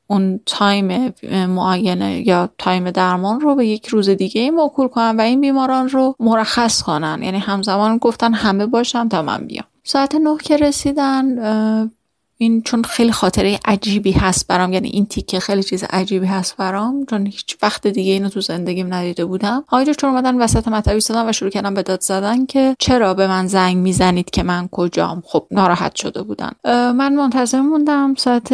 اون time معاینه یا time درمان رو به یک روز دیگه موکول کنن و این بیماران رو مرخص کنن. یعنی همزمان گفتن همه باشن تا من بیام. ساعت نه که رسیدن این چون خیلی خاطره عجیبی هست برام یعنی این تیکه خیلی چیز عجیبی هست برام چون هیچ وقت دیگه اینو تو زندگیم ندیده بودم. آقای دکتر اومدن وسط مطبی صدام و شروع کردن به داد زدن که چرا به من زنگ می‌زنید که من کجام؟ خب ناراحت شده بودن. من منتظر موندم. ساعت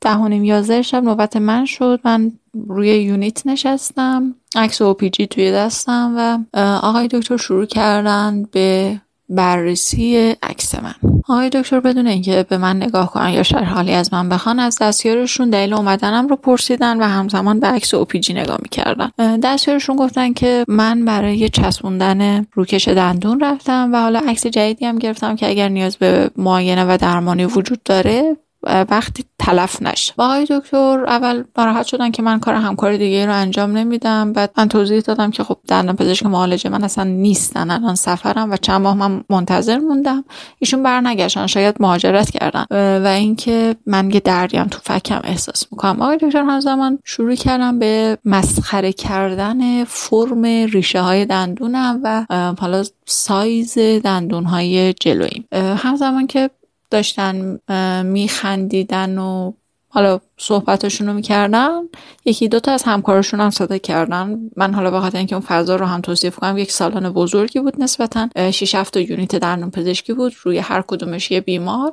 ده و نیم یازده شب نوبت من شد. من روی یونیت نشستم عکس او پی جی توی دستم و آقای دکتر شروع کردن به بررسی عکس من. آقای دکتر بدون اینکه به من نگاه کنن یا شرح حالی از من بخوان از دستیارشون دلیل اومدنم رو پرسیدن و همزمان به عکس اوپیجی نگاه می‌کردن. دستیارشون گفتن که من برای چسبوندن روکش دندون رفتم و حالا عکس جدیدی هم گرفتم که اگر نیاز به معاینه و درمانی وجود داره وقتی تلف نشه. آقای دکتر اول ناراحت شدن که من کار همکار دیگه رو انجام نمیدم. بعد من توضیح دادم که خب دندان پزشک معالجه من اصلا نیستن الان سفرم و چند ماه من منتظر موندم. ایشون برنگشتن شاید مهاجرت کردن. و اینکه من یه دردیم تو فکم احساس می‌کنم. آقای دکتر همزمان شروع کردم به مسخره کردن فرم ریشه های دندونم و حالا سایز دندون های جلوییم همزمان که داشتن میخندیدن و حالا صحبتشون رو می‌کردن. یکی دوتا از همکارشون هم صدا کردن. من حالا بخاطر اینکه اون فضا رو هم توصیف کنم یک سالن بزرگی بود نسبتا. 6 7 یونیت دندان پزشکی بود روی هر کدومش یه بیمار.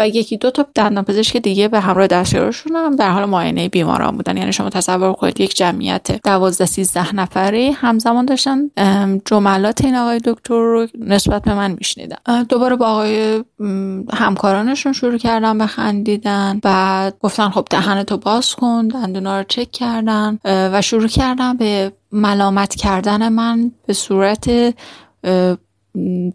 و یکی دو تا دندان پزشک دیگه به همراه دستیارشون هم در حال معاینه بیماران بودن. یعنی شما تصور کنید یک جمعیت 12 13 نفره همزمان داشتن. جملات این آقای دکتر رو نسبت به من میشنیدن. دوباره با آقای همکارانشون شروع کردن به خندیدن. بعد گفتن خب دهنتو باز کن دندونا رو چک کردن. و شروع کردن به ملامت کردن من به صورت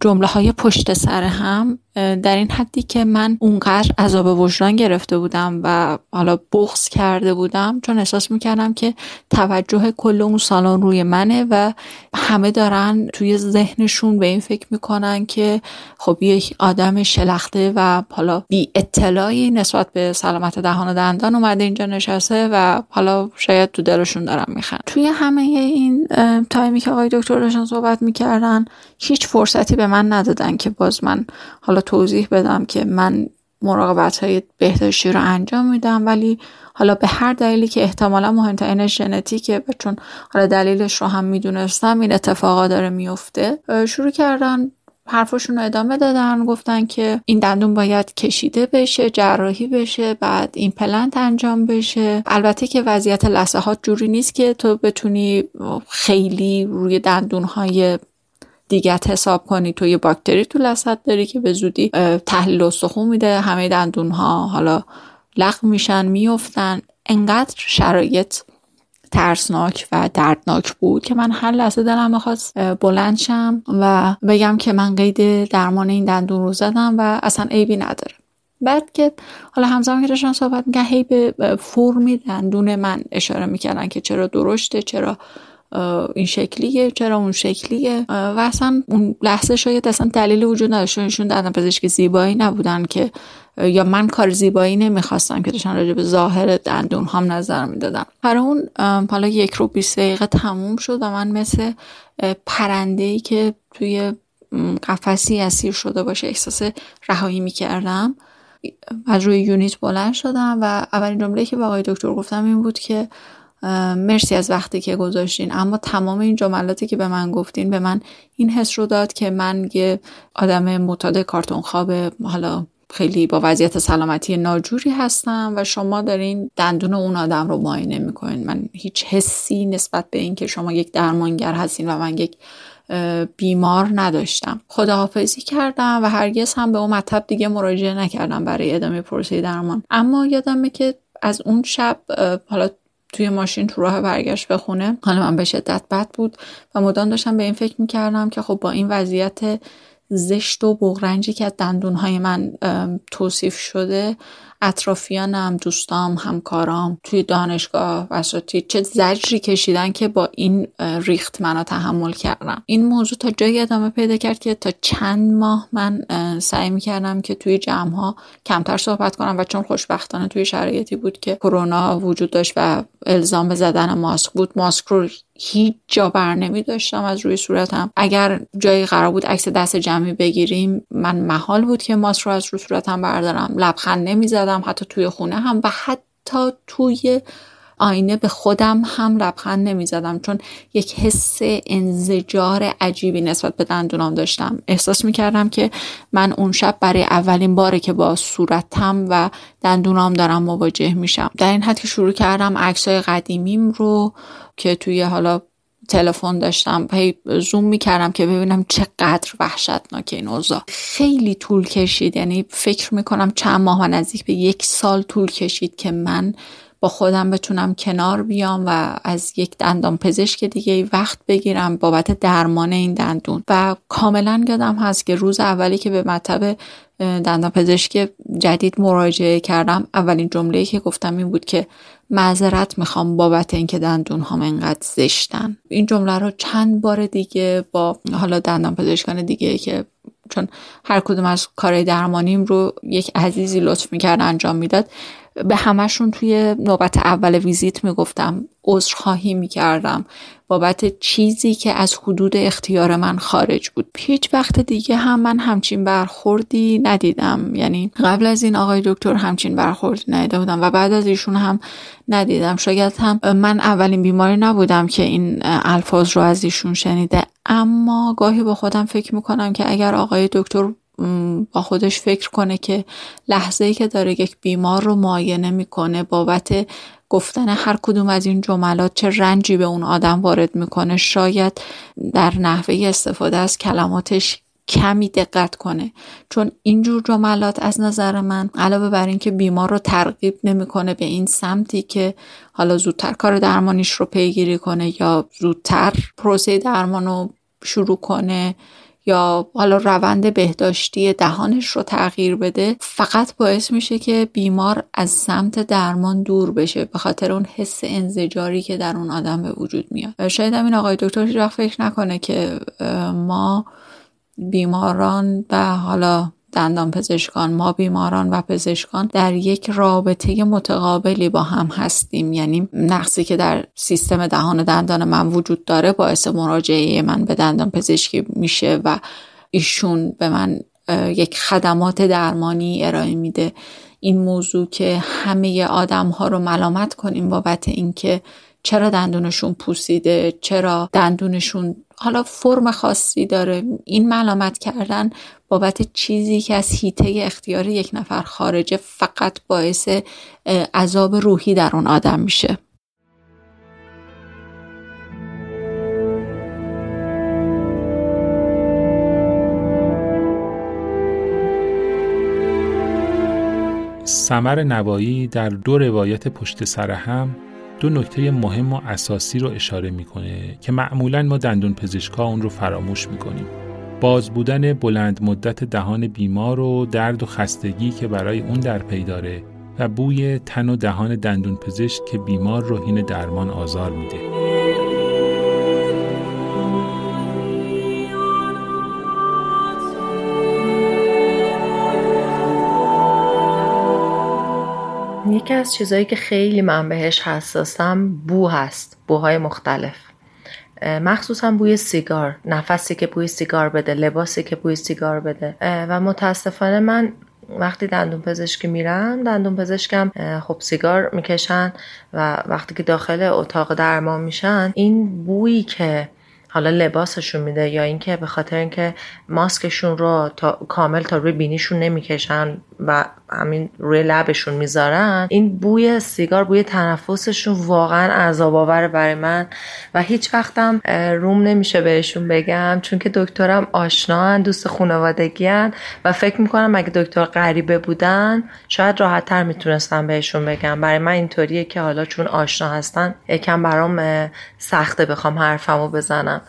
جمله های پشت سر هم. در این حدی که من اونقدر عذاب وجدان گرفته بودم و حالا بغض کرده بودم چون احساس می‌کردم که توجه کل اون سالن روی منه و همه دارن توی ذهنشون به این فکر می‌کنن که خب یک آدم شلخته و حالا بی اطلاعی نسبت به سلامت دهان و دندان اومده اینجا نشسته و حالا شاید تو دلشون دارن میخن توی همه این تایمی که آقای دکتر داشتن صحبت می‌کردن هیچ فرصتی به من ندادن که باز من حالا توضیح بدم که من مراقبت های بهداشتی رو انجام میدم ولی حالا به هر دلیلی که احتمالا مهمترینش ژنتیکه و چون حالا دلیلش رو هم می‌دونستم این اتفاقا داره میفته شروع کردن حرفشون رو ادامه دادن گفتن که این دندون باید کشیده بشه جراحی بشه بعد این پلنت انجام بشه. البته که وضعیت لسه جوری نیست که تو بتونی خیلی روی دندون های دیگه حساب کنی تو یه باکتری تو لثت داری که به زودی تحلیل استخون میده. همه دندون ها حالا لغو میشن میفتن. انقدر شرایط ترسناک و دردناک بود که من هر لحظه دلم می‌خواست بلند شم و بگم که من قید درمان این دندون رو زدم و اصلا عیبی نداره. بعد که حالا همزمان که داشتن صحبت میگن هی به فرم دندون من اشاره می‌کردن که چرا درشته چرا این شکلیه چرا اون شکلیه؟ و اصلا اون لحظه شاید اصلا دلیل وجود نداشت ایشون دندان پزشک زیبایی نبودن که یا من کار زیبایی نمی‌خواستم که داشتن راجع به ظاهر دندون هم نظر می‌دادم برای اون حالا یک رو بیست دقیقه تموم شد و من مثل پرنده ای که توی قفسی اسیر شده باشه احساس رهایی می‌کردم از روی یونیت بلند شدم و اولین جمله که به آقای دکتر گفتم این بود که مرسی از وقتی که گذاشتین. اما تمام این جملاتی که به من گفتین به من این حس رو داد که من یه آدم معتاد کارتون خواب حالا خیلی با وضعیت سلامتی ناجوری هستم و شما دارین دندون اون آدم رو معاینه می‌کنین. من هیچ حسی نسبت به اینکه شما یک درمانگر هستین و من یک بیمار نداشتم. خداحافظی کردم و هرگز هم به اون مطب دیگه مراجعه نکردم برای ادامه پروسه درمان. اما یادمه که از اون شب حالا توی ماشین تو راه برگشت به خونه حالا من به شدت بد بود و مدام داشتم به این فکر می‌کردم که خب با این وضعیت زشت و بغرنجی که از دندونهای من توصیف شده. اطرافیانم دوستام همکارام توی دانشگاه وساطی چه زجری کشیدن که با این ریخت منو تحمل کردم این موضوع تا جایی ادامه پیدا کرد که تا چند ماه من سعی می‌کردم که توی جمع ها کمتر صحبت کنم و چون خوشبختانه توی شرایطی بود که کرونا وجود داشت و الزام به زدن ماسک بود ماسک رو هیچ جا بر نمی داشتم از روی صورتم. اگر جایی قرار بود عکس دست جمعی بگیریم من محال بود که ماسک رو از روی صورتم بردارم. لبخند نمی زدم حتی توی خونه هم و حتی توی آینه به خودم هم لبخند نمی زدم. چون یک حس انزجار عجیبی نسبت به دندونام داشتم. احساس می کردم که من اون شب برای اولین باره که با صورتم و دندونام دارم مواجه میشم. در این حد که شروع کردم عکسای قدیمیم رو که توی حالا تلفن داشتم هی زوم می‌کردم که ببینم چقدر وحشتناک این اوضاع. خیلی طول کشید یعنی فکر می‌کنم چند ماه و نزدیک به یک سال طول کشید که من با خودم بتونم کنار بیام و از یک دندان پزشک دیگه وقت بگیرم بابت درمان این دندون. و کاملا یادم هست که روز اولی که به مطب دندان پزشک جدید مراجعه کردم اولین جمله که گفتم این بود که معذرت می‌خوام بابت اینکه دندون هم انقدر زشتن. این جمله رو چند بار دیگه با حالا دندان پزشکان دیگه که چون هر کدوم از کار درمانیم رو یک عزیزی لطف می‌کرد انجام می‌داد به همشون توی نوبت اول ویزیت می‌گفتم عذرخواهی می‌کردم بابت چیزی که از حدود اختیار من خارج بود. هیچ وقت دیگه هم من همچین برخوردی ندیدم. یعنی قبل از این آقای دکتر همچین برخوردی ندیده بودم و بعد از ایشون هم ندیدم. شاید هم من اولین بیماری نبودم که این الفاظ رو از ایشون شنیده. اما گاهی با خودم فکر می‌کنم که اگر آقای دکتر با خودش فکر کنه که لحظه ای که داره یک بیمار رو معاینه می‌کنه بابت گفتن هر کدوم از این جملات چه رنجی به اون آدم وارد می‌کنه شاید در نحوه استفاده از کلماتش کمی دقت کنه. چون اینجور جملات از نظر من علاوه بر اینکه بیمار رو ترغیب نمی‌کنه به این سمتی که حالا زودتر کار درمانیش رو پیگیری کنه یا زودتر پروسه درمان رو شروع کنه یا حالا روند بهداشتی دهانش رو تغییر بده فقط باعث میشه که بیمار از سمت درمان دور بشه به خاطر اون حس انزجاری که در اون آدم به وجود میاد. شاید این آقای دکتر هیچ فکر نکنه که ما بیماران و حالا دندان پزشکان ما بیماران و پزشکان در یک رابطه متقابلی با هم هستیم. یعنی نقصی که در سیستم دهان دندان من وجود داره باعث مراجعه من به دندان پزشکی میشه و ایشون به من یک خدمات درمانی ارائه میده. این موضوع که همه آدم ها رو ملامت کنیم بابت اینکه چرا دندونشون پوسیده چرا دندونشون حالا فرم خاصی داره. این ملامت کردن بابت چیزی که از هیته اختیار یک نفر خارجه فقط باعث عذاب روحی در اون آدم میشه. سمر نوایی در دو روایت پشت سر هم دو نکته مهم و اساسی رو اشاره می‌کنه که معمولا ما دندون پزشکا اون رو فراموش می‌کنیم. باز بودن بلند مدت دهان بیمار و درد و خستگی که برای اون در پی داره و بوی تن و دهان دندون پزشک که بیمار رو هین درمان آزار میده. یکی از چیزهایی که خیلی من بهش حساسم بو هست بوهای مختلف. مخصوصا بوی سیگار نفسی که بوی سیگار بده لباسی که بوی سیگار بده. و متاسفانه من وقتی دندون پزشکی میرم دندون پزشکم خب سیگار می‌کشن و وقتی که داخل اتاق درمان میشن این بویی که حالا لباسشون میده یا اینکه به خاطر اینکه ماسکشون رو تا کامل تا روی بینیشون نمی‌کشن و همین روی لبشون می‌ذارن این بوی سیگار بوی تنفسشون واقعا عذاب آور برای من و هیچ وقتم روم نمیشه بهشون بگم چون که دکترم آشنا دوست خانوادگی و فکر می‌کنم اگه دکتر غریبه بودن شاید راحت تر می‌تونستم بهشون بگم. برای من اینطوریه که حالا چون آشنا هستن یکم برام سخته بخوام حرفمو بزنم.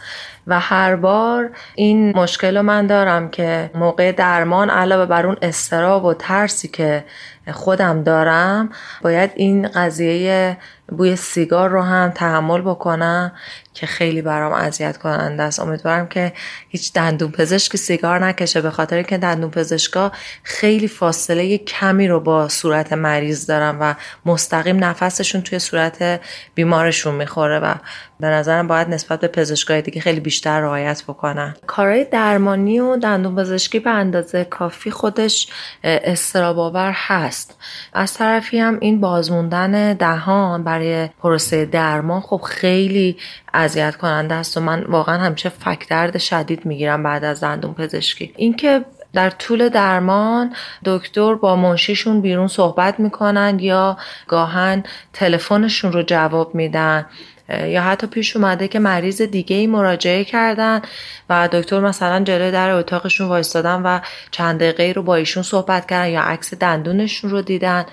و هر بار این مشکل رو من دارم که موقع درمان علاوه بر اون استراب و ترسی که خودم دارم باید این قضیه بوی سیگار رو هم تحمل بکنم که خیلی برام اذیت کننده است. امیدوارم که هیچ دندون پزشک سیگار نکشه. به خاطر که دندون پزشکا خیلی فاصله کمی رو با صورت مریض دارن و مستقیم نفسشون توی صورت بیمارشون می‌خوره و به نظرم باید نسبت به پزشکای دیگه خیلی بیشتر رعایت بکنن. کارهای درمانی و دندون پزشکی به اندازه کافی خودش استراباور هست. از طرفی هم این بازموندن دهان برای پروسه درمان خب خیلی اذیت کننده است و من واقعا همیشه فک درد شدید می‌گیرم بعد از دندون پزشکی. اینکه در طول درمان دکتر با منشیشون بیرون صحبت می‌کنن یا گاهن تلفنشون رو جواب میدن یا حتی پیش اومده که مریض دیگه ای مراجعه کردن و دکتر مثلا جلوی در اتاقشون وایستادن و چند دقیقه رو با ایشون صحبت کردن یا عکس دندونشون رو دیدن.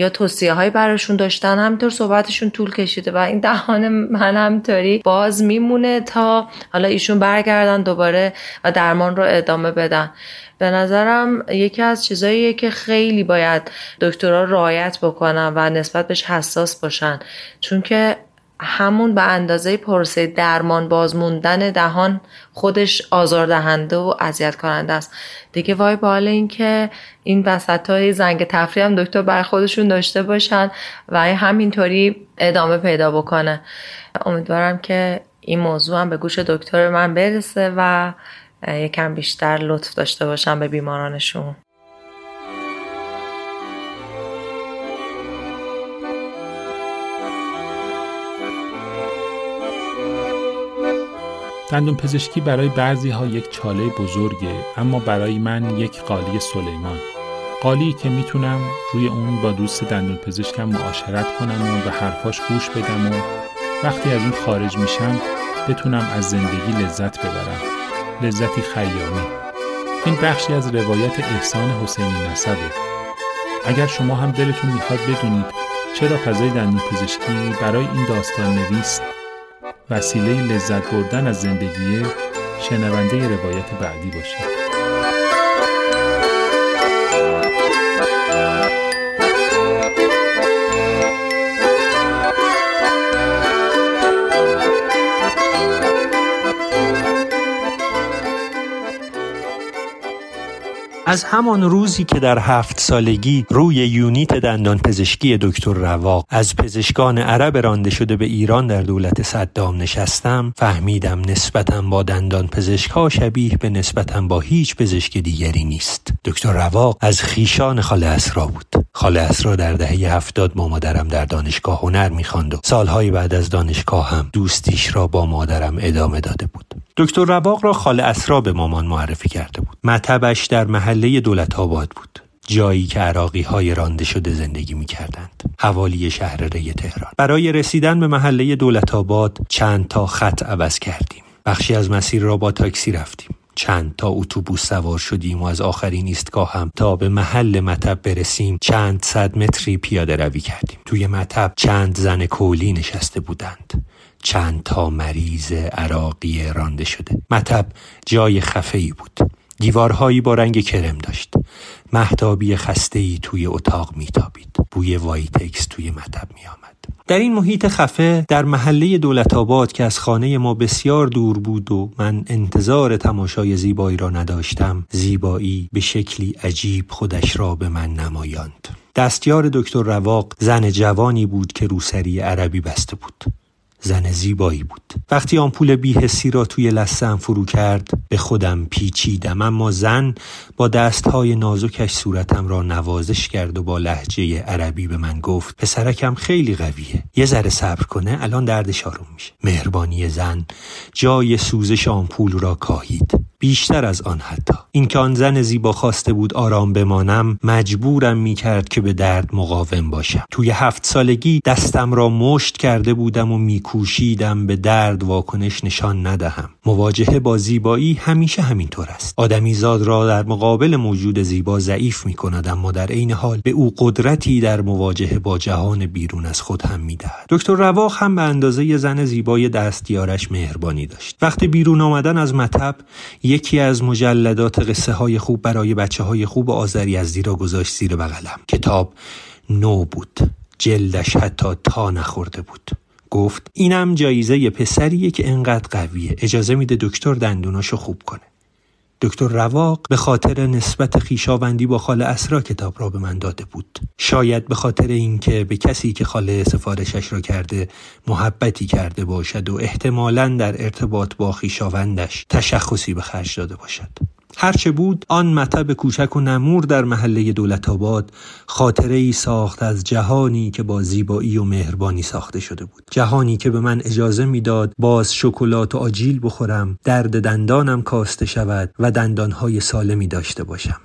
یا توصیه های براشون داشتن همینطور صحبتشون طول کشیده و این دهان من همینطوری باز میمونه تا حالا ایشون برگردن دوباره و درمان رو ادامه بدن. به نظرم یکی از چیزاییه که خیلی باید دکترها رعایت بکنن و نسبت بهش حساس باشن. چون که همون به اندازه پروسه درمان بازموندن دهان خودش آزاردهنده و اذیت کننده است. دیگه وای بال این که این وسط های زنگ تفریح هم دکتر بر خودشون داشته باشن و همینطوری ادامه پیدا بکنه. امیدوارم که این موضوع هم به گوش دکتر من برسه و یکم بیشتر لطف داشته باشم به بیمارانشون. دندون پزشکی برای بعضی ها یک چاله بزرگه اما برای من یک قالی سلیمان. قالی که می‌تونم روی اون با دوست دندون پزشکم معاشرت کنم و به حرفاش گوش بدم و وقتی از اون خارج میشم بتونم از زندگی لذت ببرم. لذتی خیامی. این بخشی از روایت احسان حسینی نسبه. اگر شما هم دلتون می‌خواد بدونید چرا فضای دندون پزشکی برای این داستان نویس وسیله لذت بردن از زندگی شنونده روایت بعدی باشید. از همان روزی که در هفت سالگی روی یونیت دندان پزشکی دکتر رواق از پزشکان عرب رانده شده به ایران در دولت صدام نشستم فهمیدم نسبتم با دندان پزشک ها شبیه به نسبتم با هیچ پزشک دیگری نیست. دکتر رواق از خیشان خاله اسرا بود. خاله اسرا در دهه هفتاد با مادرم در دانشگاه هنر می‌خواند و سالهای بعد از دانشگاه هم دوستیش را با مادرم ادامه داده بود. دکتر رواق را خاله اسرا به مامان معرفی کرده بود مطبش در محله دولت آباد بود جایی که عراقی های رانده شده زندگی می کردند. حوالی شهر ری تهران. برای رسیدن به محله دولت آباد چند تا خط عوض کردیم. بخشی از مسیر را با تاکسی رفتیم. چند تا اتوبوس سوار شدیم و از آخرین ایستگاه هم تا به محل مطب برسیم چند صد متری پیاده روی کردیم توی مطب چند زن کولی نشسته بودند چند تا مریض عراقی رانده شده. مطب جای خفه بود. دیوارهایی با رنگ کرم داشت. مهتابی خسته ای توی اتاق میتابید. بوی وایتکس توی مطب میآمد. در این محیط خفه در محله دولت آباد که از خانه ما بسیار دور بود و من انتظار تماشای زیبایی را نداشتم زیبایی به شکلی عجیب خودش را به من نمایاند. دستیار دکتر رواق زن جوانی بود که روسری عربی بسته بود. زن زیبایی بود. وقتی آمپول بیهسی را توی لسم فرو کرد به خودم پیچیدم اما زن با دستهای نازکش صورتم را نوازش کرد و با لحجه عربی به من گفت پسرکم خیلی قویه یه ذره صبر کنه الان دردش آروم میشه. مهربانی زن جای سوزش آمپول را کاهید. بیشتر از آن حتی. اینکه آن زن زیبا خواسته بود آرام بمانم مجبورم می کرد که به درد مقاوم باشم. توی هفت سالگی دستم را مشت کرده بودم و میکوشیدم به درد واکنش نشان ندهم. مواجهه با زیبایی همیشه همینطور است. آدمی زاد را در مقابل موجود زیبا ضعیف می کند اما در عین حال به او قدرتی در مواجهه با جهان بیرون از خود هم می دهد دکتر رواق هم به اندازه زن زیبای دستیارش مهربانی داشت. وقتی بیرون آمدن از مطب یکی از مجلدات قصه های خوب برای بچه های خوب آذری از را گذاشت زیر بغلم. کتاب نو بود. جلدش حتی تا نخورده بود. گفت اینم جایزه پسریه که انقدر قویه. اجازه میده دکتر دندوناشو خوب کنه. دکتر رواق به خاطر نسبت خیشاوندی با خاله اسرا کتاب را به من داده بود. شاید به خاطر اینکه به کسی که خاله سفارشش را کرده محبتی کرده باشد و احتمالا در ارتباط با خیشاوندش تشخصی به خرج داده باشد. هرچه بود آن مطب کوچک و نمور در محله دولت آباد خاطره ای ساخت از جهانی که با زیبایی و مهربانی ساخته شده بود جهانی که به من اجازه می‌داد باز شکلات و آجیل بخورم درد دندانم کاسته شود و دندانهای سالمی داشته باشم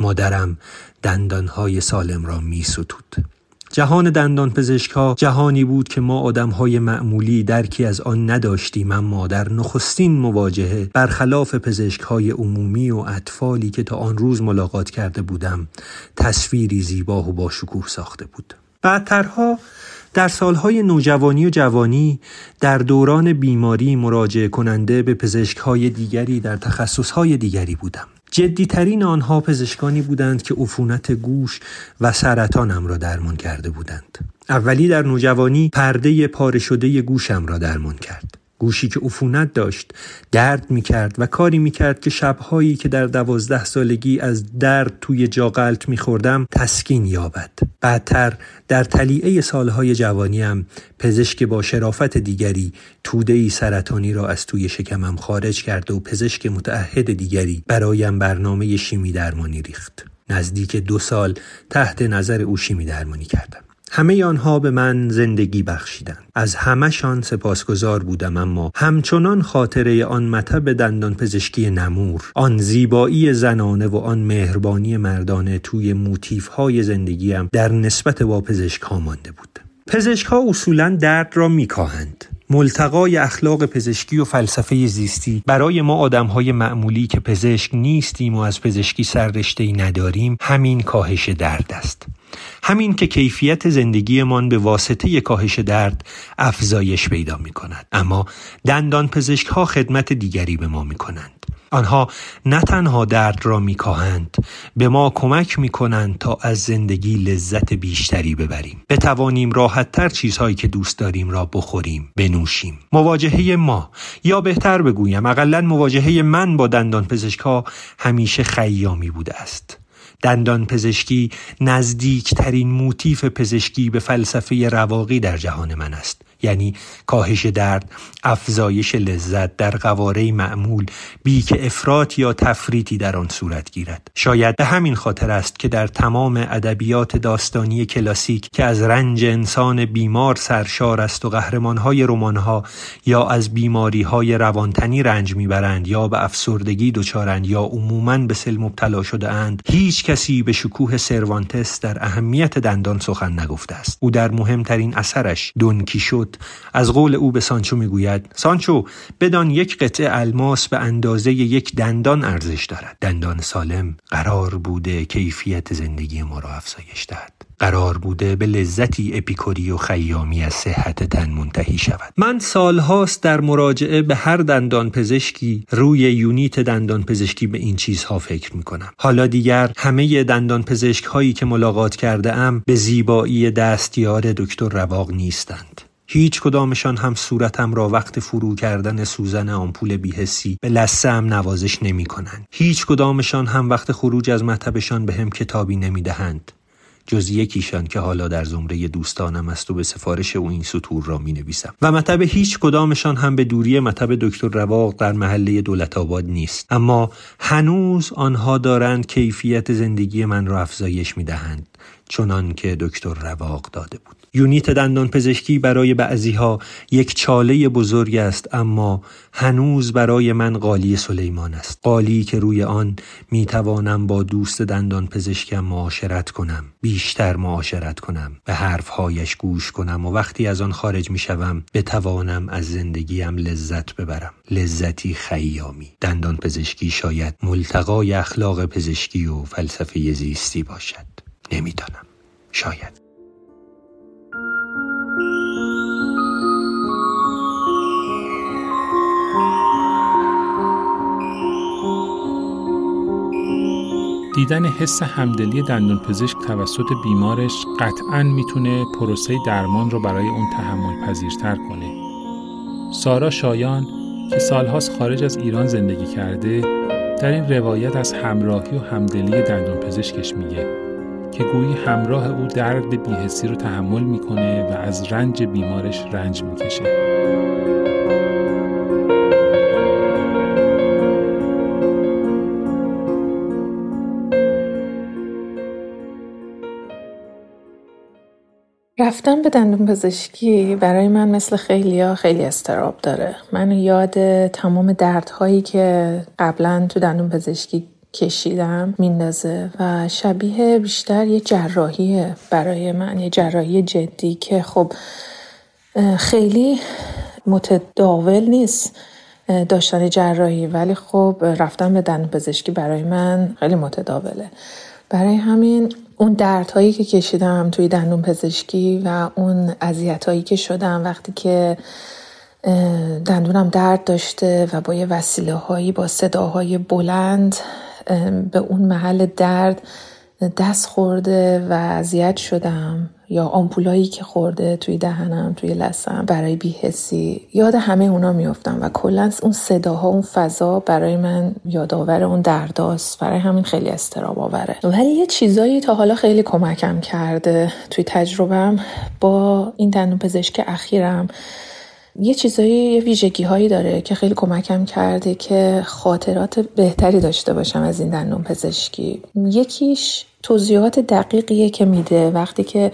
مادرم دندانهای سالم را می ستود. جهان دندان پزشک ها جهانی بود که ما آدم های معمولی درکی از آن نداشتیم اما در نخستین مواجهه برخلاف پزشک های عمومی و اطفالی که تا آن روز ملاقات کرده بودم تصویری زیبا و با شکوه ساخته بود. بعدترها در سالهای نوجوانی و جوانی در دوران بیماری مراجعه کننده به پزشک های دیگری در تخصص های دیگری بودم. جدیترین آنها پزشکانی بودند که عفونت گوش و سرطانم را درمان کرده بودند. اولی در نوجوانی پرده پاره شده گوشم را درمان کرد. گوشی که عفونت داشت درد می کرد و کاری می کرد که شبهایی که در دوازده سالگی از درد توی جا غلط می خوردم تسکین یابد. بعدتر در تلیعه سالهای جوانیم پزشک با شرافت دیگری توده ای سرطانی را از توی شکمم خارج کرد و پزشک متعهد دیگری برایم برنامه شیمی درمانی ریخت. نزدیک دو سال تحت نظر او شیمی درمانی کردم. همه آنها به من زندگی بخشیدند. از همهشان سپاسگزار بودم اما همچنان خاطره آن مطب دندان پزشکی نمور آن زیبایی زنانه و آن مهربانی مردانه توی موتیف های زندگیم در نسبت با پزشک ها مانده بود. پزشک ها اصولا درد را میکاهند. ملتقای اخلاق پزشکی و فلسفه زیستی. برای ما آدم های معمولی که پزشک نیستیم و از پزشکی سررشته ای نداریم همین کاهش درد است. همین که کیفیت زندگیمان به واسطه کاهش درد افزایش پیدا می کند اما دندان پزشک ها خدمت دیگری به ما می کنند آنها نه تنها درد را میکاهند به ما کمک می کنند تا از زندگی لذت بیشتری ببریم. بتوانیم راحتتر چیزهایی که دوست داریم را بخوریم بنوشیم. مواجهه ما یا بهتر بگویم اقلا مواجهه من با دندان پزشک ها همیشه خیامی بوده است. دندان پزشکی نزدیکترین موتیف پزشکی به فلسفه رواقی در جهان من است. یعنی کاهش درد افزایش لذت در قواره معمول بی که افراط یا تفریطی در آن صورت گیرد. شاید به همین خاطر است که در تمام ادبیات داستانی کلاسیک که از رنج انسان بیمار سرشار است و قهرمانهای رمانها یا از بیماریهای روانتنی رنج می‌برند یا به افسردگی دچارند یا عموما به سل مبتلا شده اند هیچ کسی به شکوه سروانتس در اهمیت دندان سخن نگفته است. او در مهمترین اثرش دونکی از قول او به سانچو می‌گوید سانچو بدان یک قطعه الماس به اندازه یک دندان ارزش دارد. دندان سالم قرار بوده کیفیت زندگی ما را افزایش دهد. قرار بوده به لذتی اپیکوری و خیامی از صحت تن منتهی شود. من سالهاست در مراجعه به هر دندان پزشکی روی یونیت دندان پزشکی به این چیزها فکر می کنم حالا دیگر همه دندان پزشک هایی که ملاقات کرده ام به زیبایی دستیار دکتر رواق نیستند. هیچ کدامشان هم صورتم را وقت فرو کردن سوزن آمپول بیهسی به لسه هم نوازش نمی کنند. هیچ کدامشان هم وقت خروج از مطبشان به هم کتابی نمی دهند. جز یکیشان که حالا در زمره دوستانم است و به سفارش او این سطور را می نویسم و مطب هیچ کدامشان هم به دوری مطب دکتر رواق در محله دولت آباد نیست اما هنوز آنها دارند کیفیت زندگی من را افزایش می دهند چنان که دکتر رواق داده بود یونیت دندان پزشکی برای بعضی ها یک چاله بزرگ است اما هنوز برای من قالی سلیمان است. قالی که روی آن می توانم با دوست دندان پزشکم معاشرت کنم بیشتر معاشرت کنم به حرفهایش گوش کنم و وقتی از آن خارج می شوم بتوانم از زندگیم لذت ببرم. لذتی خیامی. دندان پزشکی شاید ملتقای اخلاق پزشکی و فلسفه زیستی باشد. نمی‌دانم. شاید. دیدن حس همدلی دندان پزشک توسط بیمارش قطعا می‌تونه پروسه درمان رو برای اون تحمل پذیرتر کنه. سارا شایان که سالهاست خارج از ایران زندگی کرده در این روایت از همراهی و همدلی دندان پزشکش میگه که گویی همراه او درد بیهسی رو تحمل می‌کنه و از رنج بیمارش رنج می‌کشه. رفتن به دندون پزشکی برای من مثل خیلی خیلی استراب داره. من یاد تمام دردهایی که قبلا تو دندون پزشکی کشیدم میندازه و شبیه بیشتر یه جراحیه برای من یه جراحی جدی که خب خیلی متداول نیست داشتن جراحی. ولی خب رفتن به دندون پزشکی برای من خیلی متداوله. برای همین اون دردهایی که کشیدم توی دندون پزشکی و اون اذیتهایی که شدم وقتی که دندونم درد داشته و با یه وسیله هایی با صداهای بلند به اون محل درد دست خورده و اذیت شدم. یا آمپولایی که خورده توی دهنم توی لسم برای بیهسی یاد همه اونا میفتم و کلا اون صداها اون فضا برای من یادآور اون درداست. برای همین خیلی استراب آوره ولی یه چیزایی تا حالا خیلی کمکم کرده توی تجربم با این دندون پزشک اخیرم. یه چیزایی یه ویژگی هایی داره که خیلی کمکم کرده که خاطرات بهتری داشته باشم از این دندون پزشکی. یکیش توضیحات دقیقیه که میده. وقتی که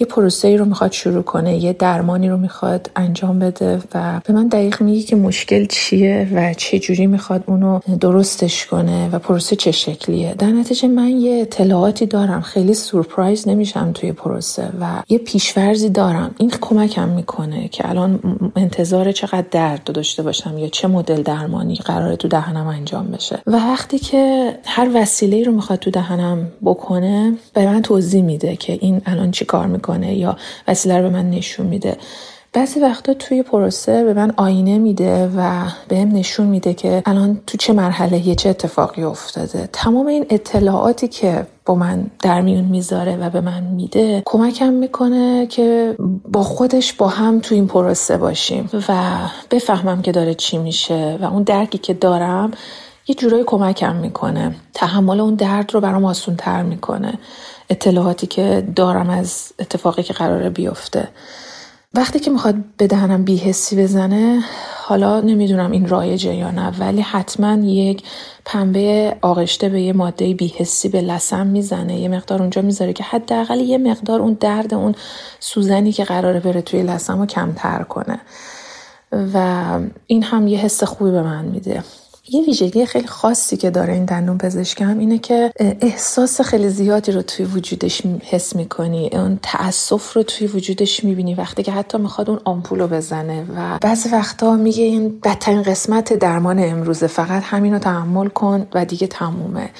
یه پروسه رو می‌خواد شروع کنه یه درمانی رو می‌خواد انجام بده و به من دقیق میگه که مشکل چیه و چه جوری می‌خواد اونو درستش کنه و پروسه چه شکلیه. در نتیجه من یه اطلاعاتی دارم. خیلی سورپرایز نمیشم توی پروسه و یه پیشورزی دارم. این کمکم می‌کنه که الان انتظار چقدر درد داشته باشم یا چه مدل درمانی قراره تو دهنم انجام بشه. و وقتی که هر وسیله رو می‌خواد تو دهنم بکنه به من توضیح میده که این الان چی کار می‌کنه. یا وسیله رو به من نشون میده. بعضی وقتا توی پروسه به من آینه میده و بهم نشون میده که الان تو چه مرحله چه اتفاقی افتاده. تمام این اطلاعاتی که با من در میون می‌ذاره و به من میده کمکم می‌کنه که با خودش با هم تو این پروسه باشیم و بفهمم که داره چی میشه و اون درکی که دارم یه جورایی کمکم می‌کنه. تحمل اون درد رو برام آسون تر می‌کنه. اطلاعاتی که دارم از اتفاقی که قراره بیفته. وقتی که می‌خواد به دهنم بیهسی بزنه حالا نمی‌دونم این رایجه یا نه ولی حتما یک پنبه آغشته به یه ماده بیهسی به لسم می‌زنه. یه مقدار اونجا می‌ذاره که حداقل یه مقدار اون درد اون سوزنی که قراره بره توی لسم رو کمتر کنه. و این هم یه حس خوبی به من میده. یه ویژگی خیلی خاصی که داره این دندون پزشکم اینه که احساس خیلی زیادی رو توی وجودش حس می‌کنی اون تأسف رو توی وجودش می‌بینی وقتی که حتی می‌خواد اون آمپول رو بزنه و بعضی وقتا میگه این بدترین قسمت درمان امروزه فقط همین رو تحمل کن و دیگه تمومه.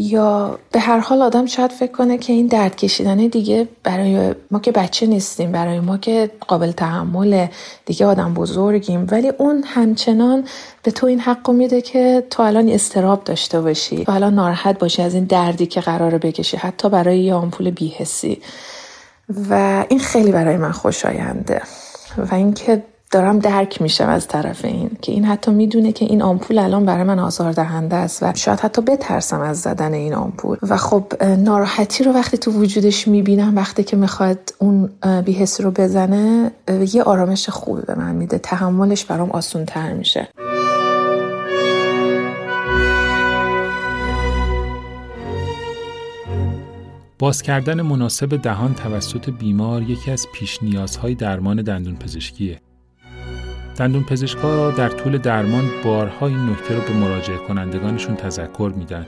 یا به هر حال آدم شاید فکر کنه که این درد کشیدن دیگه برای ما که بچه نیستیم برای ما که قابل تحمل دیگه آدم بزرگیم. ولی اون همچنان به تو این حق میده که تو الان استراب داشته باشی تو الان ناراحت باشی از این دردی که قراره بکشی حتی برای یه آمپول بیهسی و این خیلی برای من خوشاینده. و اینکه دارم درک میشم از طرف این که این حتی می‌دونه که این آمپول الان برای من آزار دهنده است و شاید حتی بترسم از زدن این آمپول. و خب ناراحتی رو وقتی تو وجودش می‌بینم وقتی که می‌خواد اون بیهس رو بزنه یه آرامش خوبی به من میده. تحملش برام آسون تر میشه. باز کردن مناسب دهان توسط بیمار یکی از پیش نیازهای درمان دندون پزشکیه. دندون پزشکا در طول درمان بارها این نکته رو به مراجعه کنندگانشون تذکر میدن.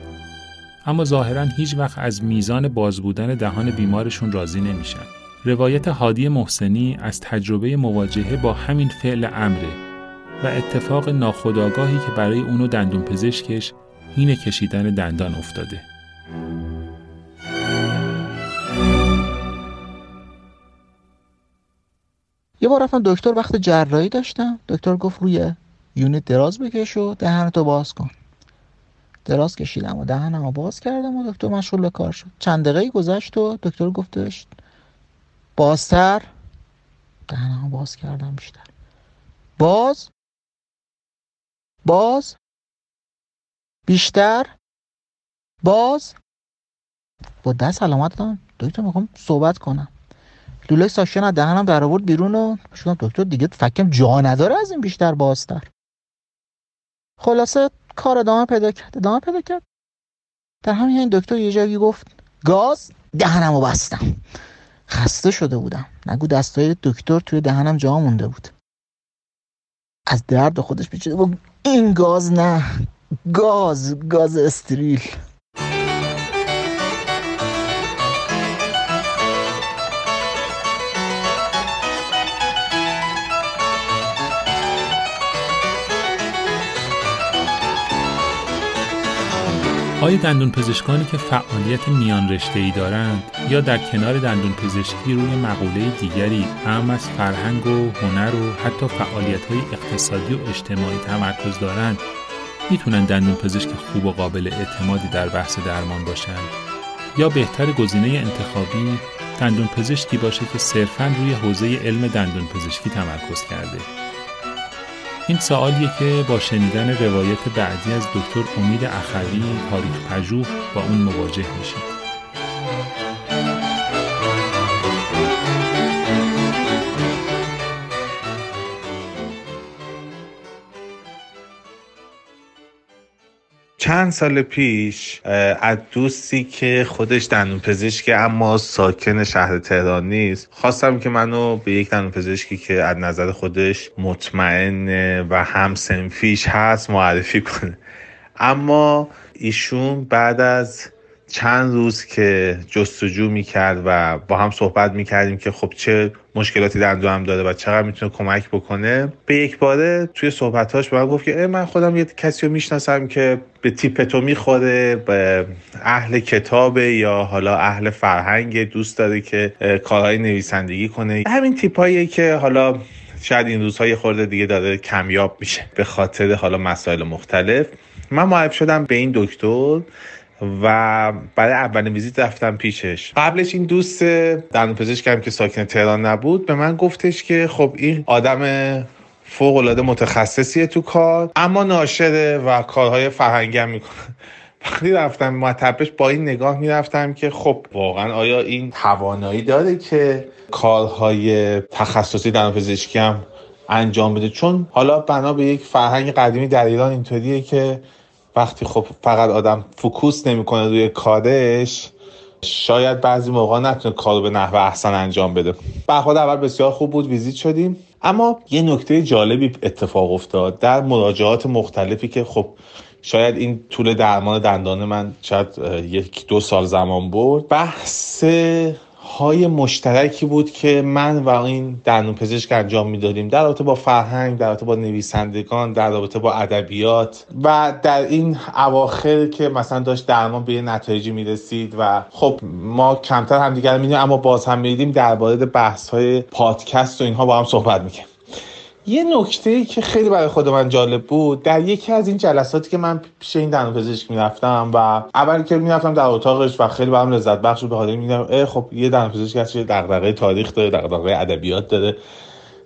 اما ظاهرا هیچ وقت از میزان باز بودن دهان بیمارشون راضی نمیشن. روایت هادی محسنی از تجربه مواجهه با همین فعل امره و اتفاق ناخودآگاهی که برای اونو دندون پزشکش هین کشیدن دندان افتاده. یه بار رفتم دکتر وقت جراحی داشتم. دکتر گفت روی یونیت دراز بکش و دهنتو باز کن. دراز کشیدم و دهنمو باز کردم و دکتر مشغول به کار شد. چند دقیقه گذشت و دکتر گفتش بازتر. دهنمو باز کردم بیشتر. باز. باز. بیشتر. باز. با دست علامت دادم دکتر می‌خوام صحبت کنم. لوله ساشن از دهنم در آورد بیرون و شدم دکتر دیگه فکم جا نداره از این بیشتر بازتر. خلاصه کار ادامه پیدا کرد ادامه پیدا کرد. در همین این دکتر یه جایی گفت گاز دهنمو بستم. خسته شده بودم. نگو دستای دکتر توی دهنم جا مونده بود. از درد خودش پیچیده این گاز نه. گاز گاز استریل. آیا دندون پزشکانی که فعالیت میان رشته ای دارند یا در کنار دندون پزشکی روی مقوله دیگری هم از فرهنگ و هنر و حتی فعالیت های اقتصادی و اجتماعی تمرکز دارند می‌تونن دندون پزشک خوب و قابل اعتمادی در بحث درمان باشند؟ یا بهتر گزینه انتخابی دندون پزشکی باشه که صرفا روی حوزه علم دندون پزشکی تمرکز کرده؟ این سوالیه که با شنیدن روایت بعدی از دکتر امید اخوی تاریخ پژوه با اون مواجه میشید. چند سال پیش از دوستی که خودش دندون پزشک اما ساکن شهر تهران نیست خواستم که منو به یک دندون پزشکی که از نظر خودش مطمئن و هم سنفیش هست معرفی کنه. اما ایشون بعد از چند روز که جستجو می‌کرد و با هم صحبت می‌کردیم که خب چه مشکلاتی در هم داره و چقدر می‌تونه کمک بکنه به یک باره توی صحبتاش به من گفت که من خودم یه کسی رو می‌شناسم که به تیپ تو می‌خوره به اهل کتاب یا حالا اهل فرهنگ دوست داره که کارهای نویسندگی کنه. همین تیپایی که حالا شاید این روزهای خورده دیگه داره کمیاب میشه به خاطر حالا مسائل مختلف. من معرف شدم به این دکتر و برای اولین ویزیت رفتم پیشش. قبلش این دوست دندون پزشکم که ساکن تهران نبود به من گفتش که خب این آدم فوق العاده متخصصیه تو کار اما ناشره و کارهای فرهنگی می‌کنه. وقتی رفتم مطبش با این نگاه می‌رفتم که خب واقعا آیا این توانایی داره که کارهای تخصصی در پزشکی هم انجام بده؟ چون حالا بنا به یک فرهنگ قدیمی در ایران اینطوریه که وقتی خب فقط آدم فوکوس نمی‌کنه روی کارش شاید بعضی موقع نتونه کارو به نحو احسن انجام بده. برخورد اول بسیار خوب بود ویزیت شدیم. اما یه نکته جالبی اتفاق افتاد در مراجعات مختلفی که خب شاید این طول درمان دندان من شاید یک دو سال زمان برد. بحث های مشترکی بود که من و این دندون پزشک انجام می‌دادیم. در رابطه با فرهنگ در رابطه با نویسندگان در رابطه با ادبیات. و در این اواخر که مثلا داشت درمان به نتایجی می‌رسید و خب ما کمتر همدیگر میدیم اما باز هم میدیم درباره بحث های پادکست و اینها با هم صحبت می‌کنیم یه نکته که خیلی برای خود من جالب بود در یکی از این جلساتی که من پیش این دندون پزشک می‌رفتم و اول که می‌رفتم در اتاقش و خیلی برام لذت بخش بود به خاطر میدم خب یه دندون پزشک هست که دغدغه تاریخ داره دغدغه ادبیات داره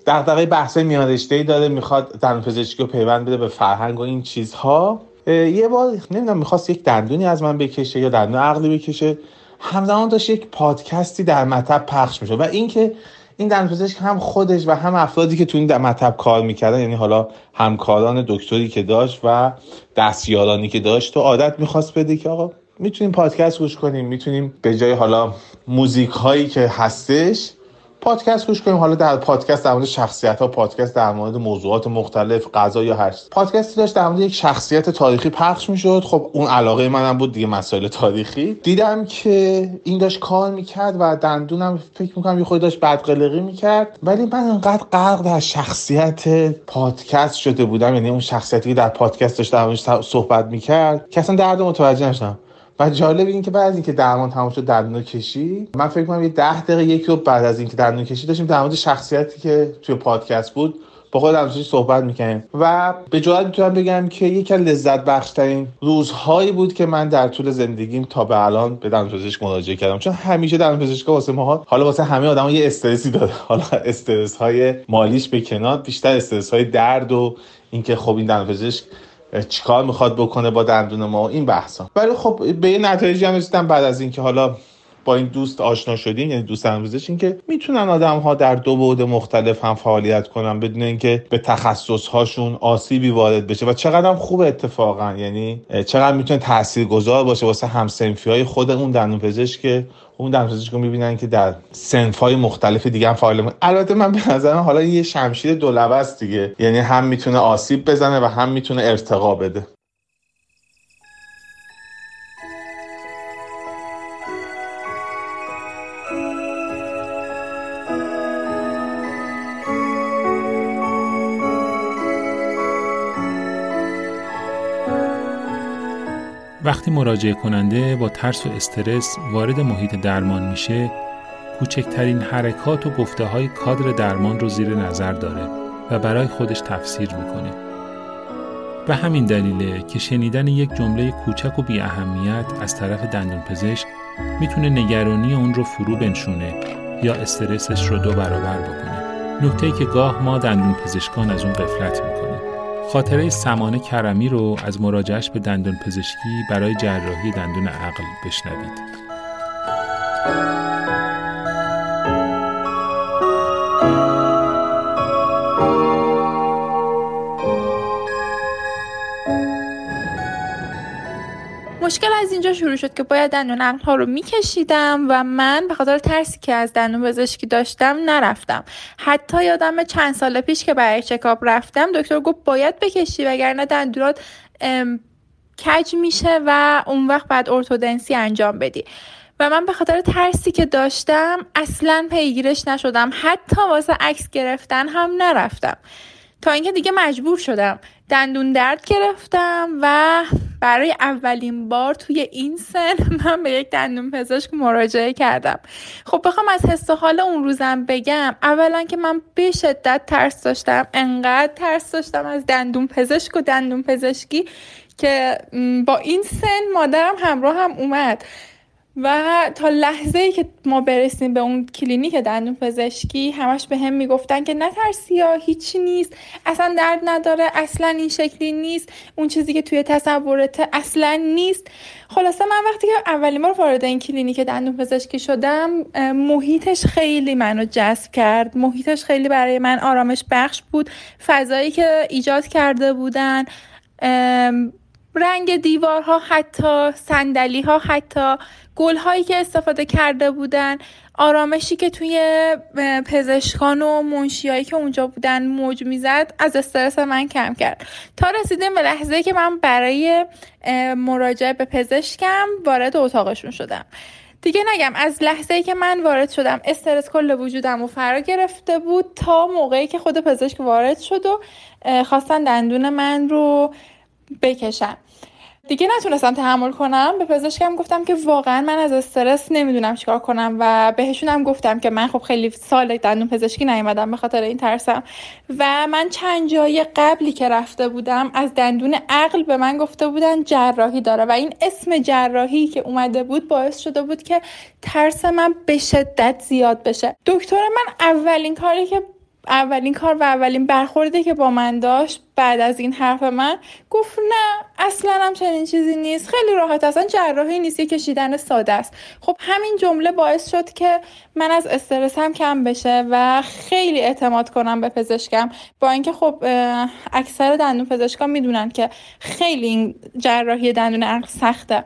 دغدغه بحث میان ای داره می‌خواد دندون پزشکی رو پیوند بده به فرهنگ و این چیزها. یه بار نمی‌دونم می‌خواست یک دندونی از من بکشه یا دندون عقلی بکشه. همزمان داشت یک پادکستی در مطب پخش میشه و اینکه این دندون پزشک هم خودش و هم افرادی که تو این مطب کار می‌کردن یعنی حالا همکاران دکتری که داشت و دستیارانی که داشت تو عادت می‌خواست بده که آقا می‌تونیم پادکست گوش کنیم می‌تونیم به جای حالا موزیک هایی که هستش پادکست گوش کنیم. حالا در پادکست در مورد شخصیت ها پادکست در مورد موضوعات مختلف غذا یا هر پادکستی داشت در مورد یک شخصیت تاریخی پخش می‌شد. خب اون علاقه منم بود دیگه مسائل تاریخی. دیدم که این داشت کار می‌کرد و دندونم فکر می‌کنم یه خود داشت بدقلقی می‌کرد. ولی من انقدر غرق در شخصیت پادکست شده بودم. یعنی اون شخصیتی که در پادکست داشت در صحبت می‌کرد که اصلا درد متوجه نشدم. و جالب این که بعد از اینکه درمان تمام شد دندون کشی من فکر کنم یه ده دقیقه یکی رو بعد از اینکه دندون کشی داشتیم در مورد شخصیتی که توی پادکست بود با خود همچنین صحبت می‌کنیم و به جرات می‌تونم بگم که یکی از لذت بخشترین روزهایی بود که من در طول زندگیم تا به الان به دندون پزشک مراجعه کردم. چون همیشه دندون پزشک واسه ما حالا واسه همه آدما یه استرسی داره. حالا استرس های مالیش به کنار بیشتر استرس های درد و اینکه خب این دندون پزشک چیکار می‌خواد بکنه با دندون ما و این بحثا. ولی خب به یه نتایجی هم رسیدم بعد از اینکه حالا با این دوست آشنا شدیم یعنی دوست امروزش این که می‌تونن آدم ها در دو بعد مختلف هم فعالیت کنن بدون اینکه به تخصص هاشون آسیبی وارد بشه. و چقدر هم خوب اتفاقا یعنی چقدر می‌تونه تاثیرگذار باشه واسه همسنفی های خود اون دندون پزشک که اون پزشک رو می‌بینن که در سنف های مختلف دیگه هم فعال البته من به نظرم حالا یه شمشیر دو است دیگه. یعنی هم می‌تونه آسیب بزنه و هم می‌تونه ارتقا بده. وقتی مراجعه کننده با ترس و استرس وارد محیط درمان میشه کوچکترین حرکات و گفته های کادر درمان رو زیر نظر داره و برای خودش تفسیر می‌کنه. و همین دلیله که شنیدن یک جمله کوچک و بی اهمیت از طرف دندون پزشک می‌تونه نگرانی اون رو فرو بنشونه یا استرسش رو دو برابر بکنه. نکته که گاه ما دندون پزشکان از اون قفلت می‌کنیم. خاطره سمانه کرمی رو از مراجعش به دندون پزشکی برای جراحی دندون عقل بشنوید. مشکل از اینجا شروع شد که باید دندون عقل ها رو میکشیدم و من به خاطر ترسی که از دندون پزشکی داشتم نرفتم. حتی یادم چند سال پیش که برای چکاپ رفتم دکتر گفت باید بکشی وگرنه دندونات کج میشه و اون وقت بعد ارتودنسی انجام بدی. و من به خاطر ترسی که داشتم اصلا پیگیرش نشدم. حتی واسه عکس گرفتن هم نرفتم. تا اینکه دیگه مجبور شدم دندون درد گرفتم و برای اولین بار توی این سن من به یک دندون پزشک مراجعه کردم. خب بخوام از حس حال اون روزم بگم. اولا که من به شدت ترس داشتم. انقدر ترس داشتم از دندون پزشک و دندون پزشکی که با این سن مادرم همراه هم اومد. و تا لحظه ای که ما برسیم به اون کلینیک دندون پزشکی همش به هم می‌گفتن که نترسی ها هیچی نیست. اصلا درد نداره اصلا این شکلی نیست. اون چیزی که توی تصورته اصلا نیست. خلاصه من وقتی که اولین بار وارد این کلینیک دندون پزشکی شدم محیطش خیلی منو جذب کرد. محیطش خیلی برای من آرامش بخش بود. فضایی که ایجاد کرده بودن رنگ دیوارها حتی صندلی ها حتی گل هایی که استفاده کرده بودن آرامشی که توی پزشکان و منشیایی که اونجا بودن موج می‌زد از استرس من کم کرد. تا رسیدیم به لحظه که من برای مراجعه به پزشکم وارد اتاقشون شدم. دیگه نگم از لحظه که من وارد شدم استرس کل وجودم و فرا گرفته بود تا موقعی که خود پزشک وارد شد و خواستن دندون من رو بکشن. دیگه نتونستم تحمل کنم. به پزشکم گفتم که واقعا من از استرس نمی‌دونم چیکار کنم و بهشونم گفتم که من خب خیلی سال دندون پزشکی نیومدم به خاطر این ترسم. و من چند جای قبلی که رفته بودم از دندون عقل به من گفته بودن جراحی داره و این اسم جراحی که اومده بود باعث شده بود که ترس من به شدت زیاد بشه. دکتر من اولین کاری که اولین کار و اولین برخوردی که با من داشت بعد از این حرف من گفت نه اصلا هم چنین چیزی نیست. خیلی راحت اصلا جراحی نیست یه کشیدن ساده است. خب همین جمله باعث شد که من از استرسم کم بشه و خیلی اعتماد کنم به پزشکم. با اینکه خب اکثر دندون پزشکان می‌دونن که خیلی این جراحی دندون عقل سخته.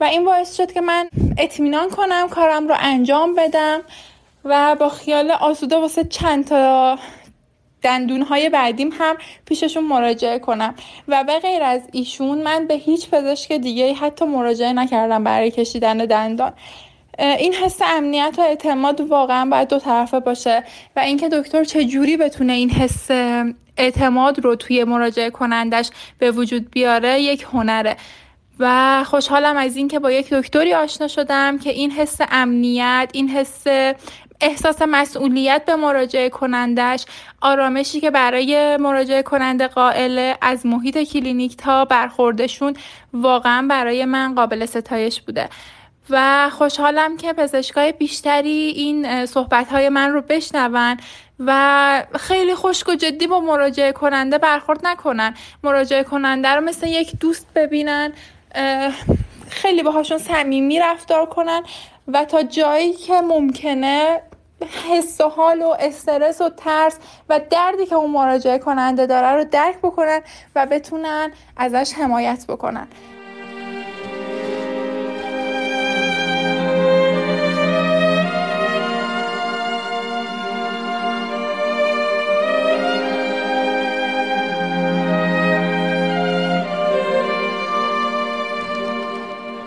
و این باعث شد که من اطمینان کنم کارم رو انجام بدم. و با خیال آسوده واسه چند تا دندون های بعدیم هم پیششون مراجعه کنم. و به غیر از ایشون من به هیچ پزشک دیگه حتی مراجعه نکردم برای کشیدن دندان. این حس امنیت و اعتماد واقعا باید دو طرفه باشه و اینکه دکتر چجوری بتونه این حس اعتماد رو توی مراجعه کنندش به وجود بیاره یک هنره. و خوشحالم از اینکه با یک دکتری آشنا شدم که این حس امنیت این حس احساس مسئولیت به مراجعه کنندش آرامشی که برای مراجعه کننده قائله از محیط کلینیک تا برخوردشون واقعا برای من قابل ستایش بوده. و خوشحالم که پزشکای بیشتری این صحبت های من رو بشنون و خیلی خشک و جدی با مراجعه کننده برخورد نکنن. مراجعه کننده رو مثل یک دوست ببینن خیلی باهاشون صمیمی رفتار کنن و تا جایی که ممکنه حس و حال و استرس و ترس و دردی که اون مراجعه کننده داره رو درک بکنن و بتونن ازش حمایت بکنن.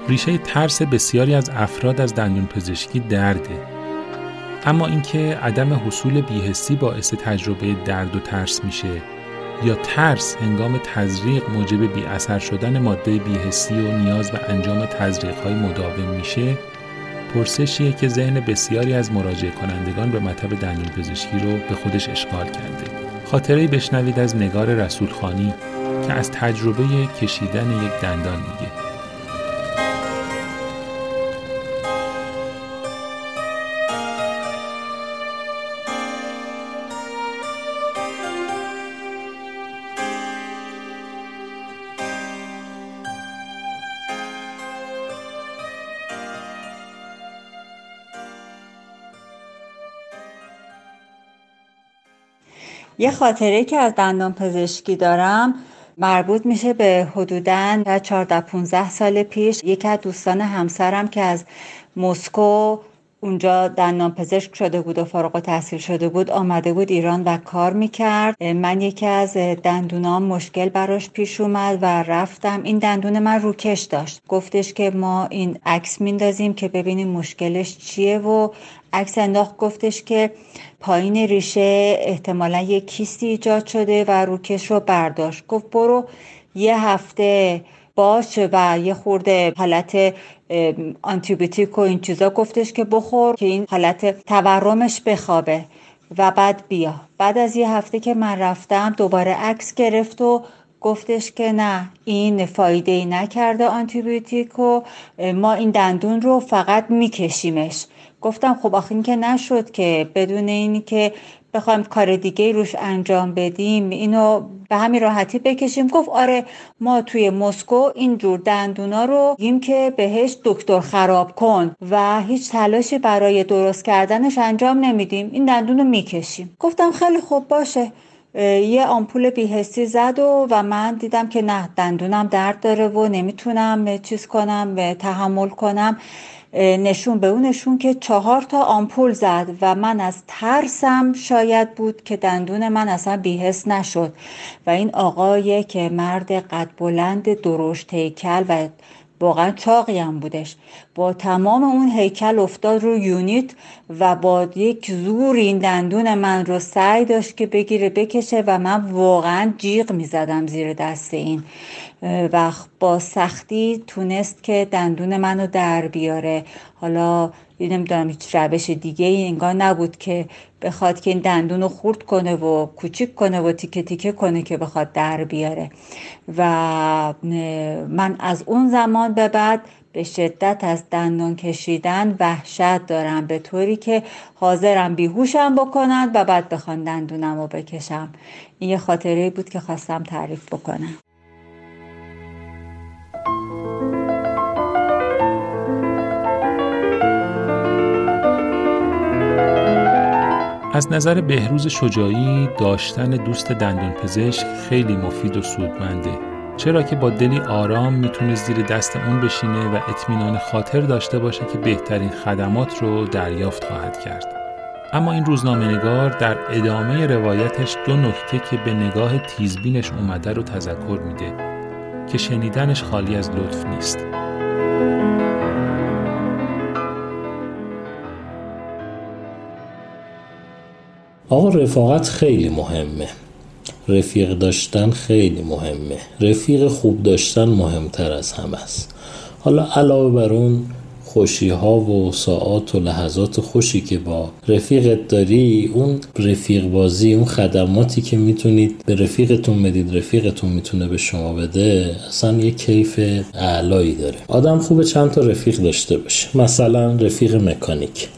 ریشه ترس بسیاری از افراد از دندون پزشکی درده. اما اینکه عدم حصول بیهستی باعث تجربه درد و ترس میشه یا ترس هنگام تزریق موجب بی اثر شدن ماده بیهستی و نیاز به انجام تزریق های مداوم میشه پرسشیه که ذهن بسیاری از مراجع کنندگان به مطب دندون پزشکی رو به خودش اشغال کرده. خاطره بشنوید از نگار رسولخانی که از تجربه کشیدن یک دندان میگه. یه خاطره که از دندان پزشکی دارم مربوط میشه به حدوداً 14 15 سال پیش یکی از دوستان همسرم که از مسکو اونجا دندان پزشک شده بود و فارغ تحصیل شده بود آمده بود ایران و کار می‌کرد. من یکی از دندونام مشکل براش پیش اومد و رفتم. این دندون من روکش داشت. گفتش که ما این عکس میندازیم که ببینیم مشکلش چیه و عکس انداخت. گفتش که پایین ریشه احتمالا یک کیستی ایجاد شده و روکش رو برداشت. گفت برو یه هفته باشه و یه خورده حالت آنتیبیوتیک و این چیزا گفتش که بخور که این حالت تورمش بخوابه و بعد بیا. بعد از یه هفته که من رفتم دوباره عکس گرفت و گفتش که نه این فایده ای نکرده آنتیبیوتیک و ما این دندون رو فقط میکشیمش. گفتم خب آخه این که نشد که بدون اینی که بخوایم کار دیگه روش انجام بدیم اینو به همین راحتی بکشیم. گفت آره ما توی مسکو اینجور دندونا رو گیم که بهش دکتر خراب کن و هیچ تلاشی برای درست کردنش انجام نمیدیم. این دندون رو می‌کشیم. گفتم خیلی خوب باشه. یه آمپول بیهستی زد و, و من دیدم که نه دندونم درد داره و نمی‌تونم چیز کنم تحمل کنم. نشون به اون نشون که چهار تا آمپول زد و من از ترسم شاید بود که دندون من اصلا بیهست نشد. و این آقای که مرد قد بلند درشت هیکل و واقعا چاقی هم بودش با تمام اون هیکل افتاد رو یونیت و با یک زور این دندون من رو سعی داشت که بگیره بکشه و من واقعا جیغ می زدم زیر دست این. و با سختی تونست که دندون منو در بیاره. حالا نمی‌دونم هیچ روش دیگه ای انگار نبود که بخواد که این دندون رو خورد کنه و کوچیک کنه و تیکه تیکه کنه که بخواد در بیاره. و من از اون زمان به بعد به شدت از دندان کشیدن وحشت دارم به طوری که حاضرم بیهوشم بکنند و بعد بخوان دندونم رو بکشم. این یه خاطره بود که خواستم تعریف بکنم. از نظر بهروز شجاعی داشتن دوست دندان پزشک خیلی مفید و سودمنده چرا که با دلی آرام می‌تونه زیر دست اون بشینه و اطمینان خاطر داشته باشه که بهترین خدمات رو دریافت خواهد کرد. اما این روزنامه نگار در ادامه روایتش دو نکته که به نگاه تیزبینش اومده رو تذکر میده که شنیدنش خالی از لطف نیست. آقا رفاقت خیلی مهمه. رفیق داشتن خیلی مهمه. رفیق خوب داشتن مهمتر از همه است. حالا علاوه بر اون خوشی ها و ساعات و لحظات خوشی که با رفیقت داری اون رفیق بازی اون خدماتی که می‌تونید به رفیقتون بدید رفیقتون می‌تونه به شما بده اصلا یه کیف اعلایی داره. آدم خوبه چند تا رفیق داشته باشه. مثلا رفیق مکانیک.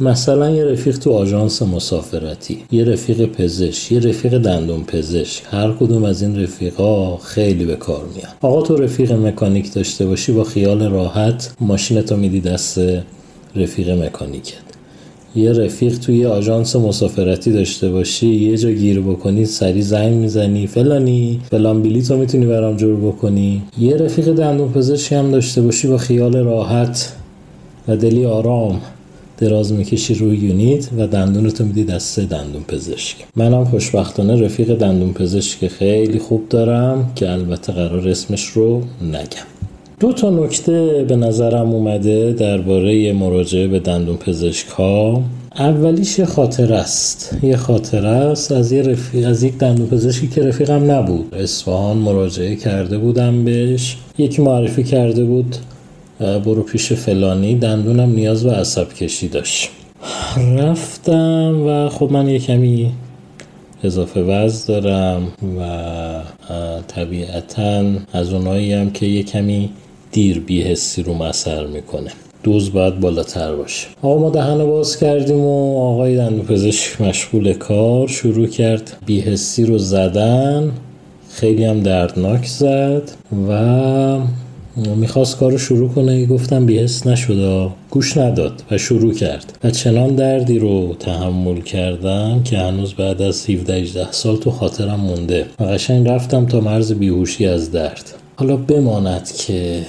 مثلا یه رفیق تو آژانس مسافرتی یه رفیق پزشک یه رفیق دندون پزشک هر کدوم از این رفیقا خیلی به کار میان. آقا تو رفیق مکانیک داشته باشی با خیال راحت ماشینتو میدی دست رفیق مکانیکت. یه رفیق توی آژانس مسافرتی داشته باشی یه جا گیر بکنی سری زنگ می‌زنی فلانی فلان بلیتو می‌تونی برام جور بکنی. یه رفیق دندون پزشکی هم داشته باشی با خیال راحت و دلی آرام. دراز می‌کشی روی یونیت و دندونتو میدی دست دندون پزشک. منم خوشبختانه رفیق دندون پزشک خیلی خوب دارم که البته قرار اسمش رو نگم. دو تا نکته به نظرم اومده درباره مراجعه به دندون پزشک ها اولیش یه خاطر است. یه خاطر است از یه رفیق از یک دندون پزشکی که رفیقم نبود. اصفهان مراجعه کرده بودم بهش. یکی معرفی کرده بود. برو پیش فلانی. دندونم نیاز به عصب کشی داشت. رفتم و خب من یه کمی اضافه وزن دارم و طبیعتا از اونایی هم که یه کمی دیر بیهستی رو اثر می‌کنه. دوز باید بالاتر باشه. آقا ما دهن باز کردیم و آقای دندون پزشک مشغول کار شروع کرد. بیهستی رو زدن. خیلی هم دردناک زد و می‌خواست کار رو شروع کنه. گفتم بیهست نشده گوش نداد و شروع کرد. و چنان دردی رو تحمل کردم که هنوز بعد از 17 سال تو خاطرم مونده. و قشنگ رفتم تا مرز بیهوشی از درد. حالا بماند که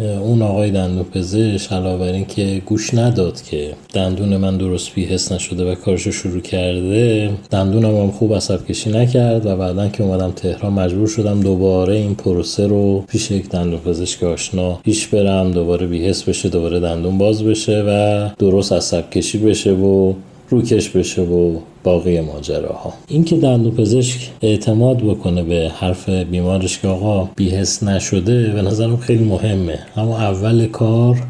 اون آقای دندون پزشک علاوه بر این که گوش نداد که دندون من درست بیهس نشده و کارشو شروع کرده دندونم هم خوب عصب کشی نکرد و بعدا که اومدم تهران مجبور شدم دوباره این پروسه رو پیش یک دندون پزشک آشنا پیش برم دوباره بیهس بشه دوباره دندون باز بشه و درست عصب کشی بشه و روکش بشه و باقی ماجراها. این که دندون پزشک اعتماد بکنه به حرف بیمارش که آقا بیهس نشده به نظرم خیلی مهمه. اما اول کار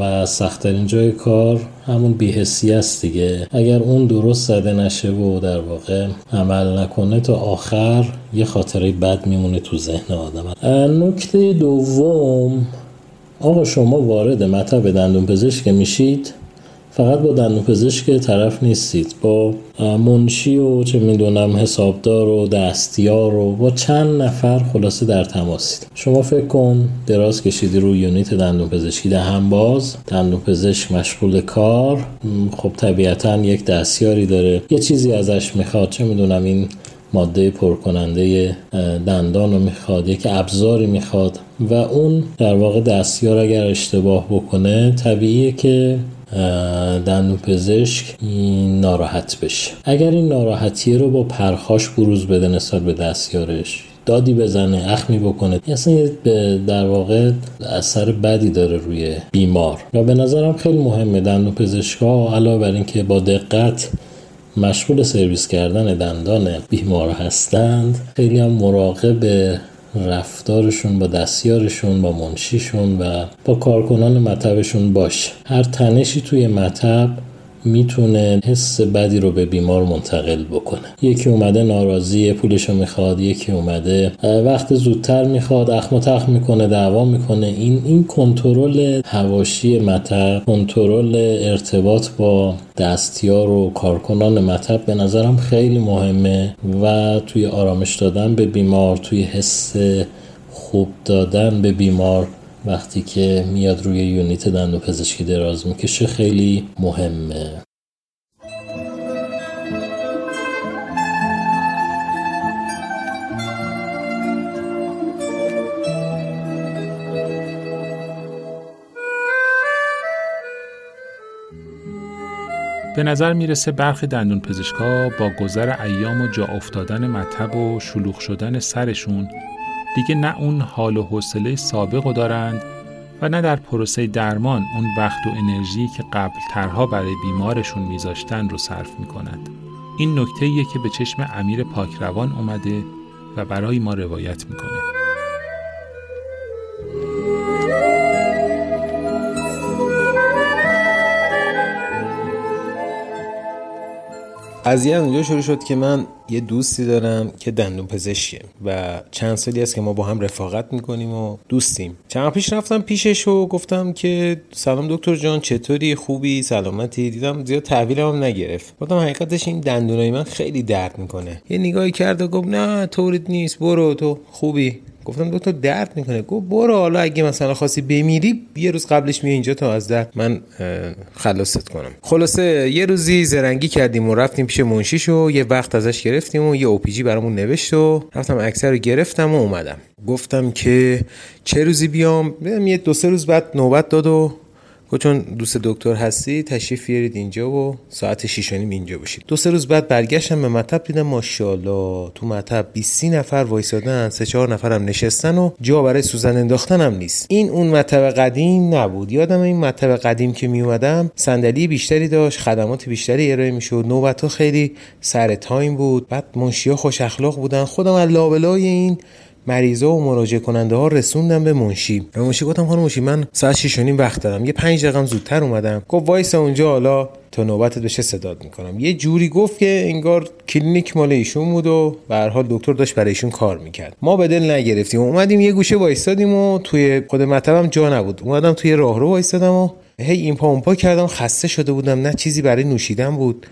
و سختترین جای کار همون بیهسی است دیگه. اگر اون درست زده نشه و در واقع عمل نکنه تا آخر یه خاطره بد میمونه تو ذهن آدم. نکته دوم آقا شما وارد مطب دندون پزشک میشید. فقط با دندون پزشک طرف نیستید با منشی و چه می‌دونم حسابدار و دستیار و با چند نفر خلاصه در تماسید شما فکر کن دراز کشیدی روی یونیت دندون پزشکی دهن باز. دندون پزشک مشغول کار. خب طبیعتا یک دستیاری داره. یه چیزی ازش می‌خواد چه می‌دونم این ماده پرکننده دندان رو می‌خواد یک ابزاری می‌خواد و اون در واقع دستیار اگر اشتباه بکنه طبیعیه که دندون پزشک ناراحت بشه. اگر این ناراحتی رو با پرخاش بروز بده نسبت به دستیارش. دادی بزنه اخمی بکنه. اصلا در واقع اثر بدی داره روی بیمار. و به نظرم خیلی مهمه دندون پزشکا علاوه بر اینکه با دقت مشغول سرویس کردن دندان بیمار هستند خیلی هم مراقب رفتارشون با دستیارشون با منشیشون و با کارکنان مطبشون باشه. هر تنشی توی مطب می‌تونه حس بدی رو به بیمار منتقل بکنه. یکی اومده ناراضی پولشو می‌خواد یکی اومده وقت زودتر می‌خواد اخم تخم می‌کنه دعوا می‌کنه. این این کنترل هواشی مطب کنترل ارتباط با دستیار و کارکنان مطب به نظرم خیلی مهمه و توی آرامش دادن به بیمار توی حس خوب دادن به بیمار وقتی که میاد روی یونیت دندون پزشکی دراز می‌کشه خیلی مهمه. به نظر می‌رسه برخی دندون پزشکا با گذر ایام و جا افتادن مطب و شلوغ شدن سرشون دیگه نه اون حال و حوصله سابق رو دارند و نه در پروسه درمان اون وقت و انرژی که قبل ترها برای بیمارشون میذاشتن رو صرف می‌کنند. این نکته که به چشم امیر پاکروان اومده و برای ما روایت می‌کنه. از یه اونجا شروع شد که من یه دوستی دارم که دندون پزشکه و چند سالی است که ما با هم رفاقت می‌کنیم و دوستیم. چند پیش رفتم پیشش و گفتم که سلام دکتر جان چطوری؟ خوبی؟ سلامتی؟ دیدم زیاد تحویلم هم نگرفت. گفتم حقیقتش این دندونای من خیلی درد می‌کنه. یه نگاهی کرد و گفت نه طوریت نیست برو تو. خوبی؟ گفتم دو تا درد می‌کنه. گفت برو حالا اگه مثلا خواستی بمیری یه روز قبلش می اینجا تا از درد من خلاصت کنم. خلاصه یه روزی زرنگی کردیم و رفتیم پیش منشیش و یه وقت ازش گرفتیم و یه اوپیجی برامون نوشت و رفتم اکثر رو گرفتم و اومدم. گفتم که چه روزی بیام؟ یه دو سه روز بعد نوبت داد و چون دوست دکتر هستی تشریف بیارید اینجا و ساعت 6 اینجا باشید. دو سه روز بعد برگشتم به مطب دیدم ماشاءالله تو مطب 20 نفر وایسادن سه چهار نفرم نشستن و جا برای سوزن انداختن هم نیست. این اون مطب قدیم نبود. یادم این مطب قدیم که می اومدم صندلی بیشتری داشت خدمات بیشتری ارائه می‌شد نوبت ها خیلی سر time بود. بعد منشیا خوش اخلاق بودن. خودم از لابلای این مریضا و مراجعه کننده ها رسوندم به منشی. به منشی گفتم خانم منشی من ساعت 6 وقت دارم. یه 5 دقیقه زودتر اومدم. گفت وایس اونجا حالا تا نوبتت بشه صدات می‌کنم. یه جوری گفت که انگار کلینیک مال ایشون بود و به هر حال دکتر داشت برای ایشون کار می‌کرد. ما به دل نگرفتیم. اومدیم یه گوشه وایستادیم و توی خود مطبم جا نبود. اومدم توی راهرو وایستادم و هی این پا اون کردم. خسته شده بودم. نه چیزی برای نوشیدن بود.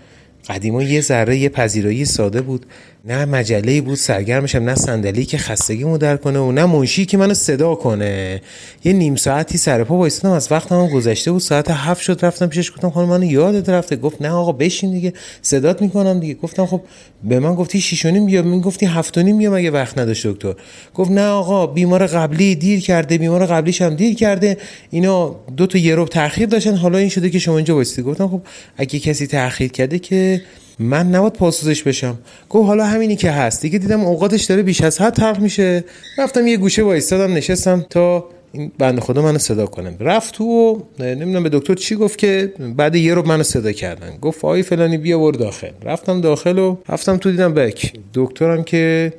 قدیما یه ذره یه پذیرایی ساده بود. نه مجله بود سرگرمشم نه صندلی که خستگی در کنه و نه منشی که منو صدا کنه. یه نیم ساعتی سر پا وایسادم از وقتم گذشته بود ساعت هفت شد رفتم پیشش گفتم خانم منو یادت رفته؟ گفت نه آقا بشین دیگه صدات می‌کنم دیگه. گفتم خب به من گفتی 6 نیم بیا من گفتی 7 نیم بیا مگه وقت نداشت دکتر؟ گفت نه آقا بیمار قبلی دیر کرده بیمار قبلیش هم دیر کرده اینا دو تا یه تاخیر داشتن حالا این شده که شما اینجا وایسیدی گفتم خب اگه کسی تاخیر کرده که من نباید پاسوزش بشم. گفت حالا همینی که هست. دیگه دیدم اوقاتش داره بیش از حد تلخ میشه. رفتم یه گوشه وایستادم نشستم تا این بنده خدا منو صدا کنن. رفت تو و نمی‌دونم به دکتر چی گفت که بعد یه رو منو صدا کردن. گفت آی فلانی بیا برو داخل. رفتم داخل و رفتم تو دیدم بک. دکترم که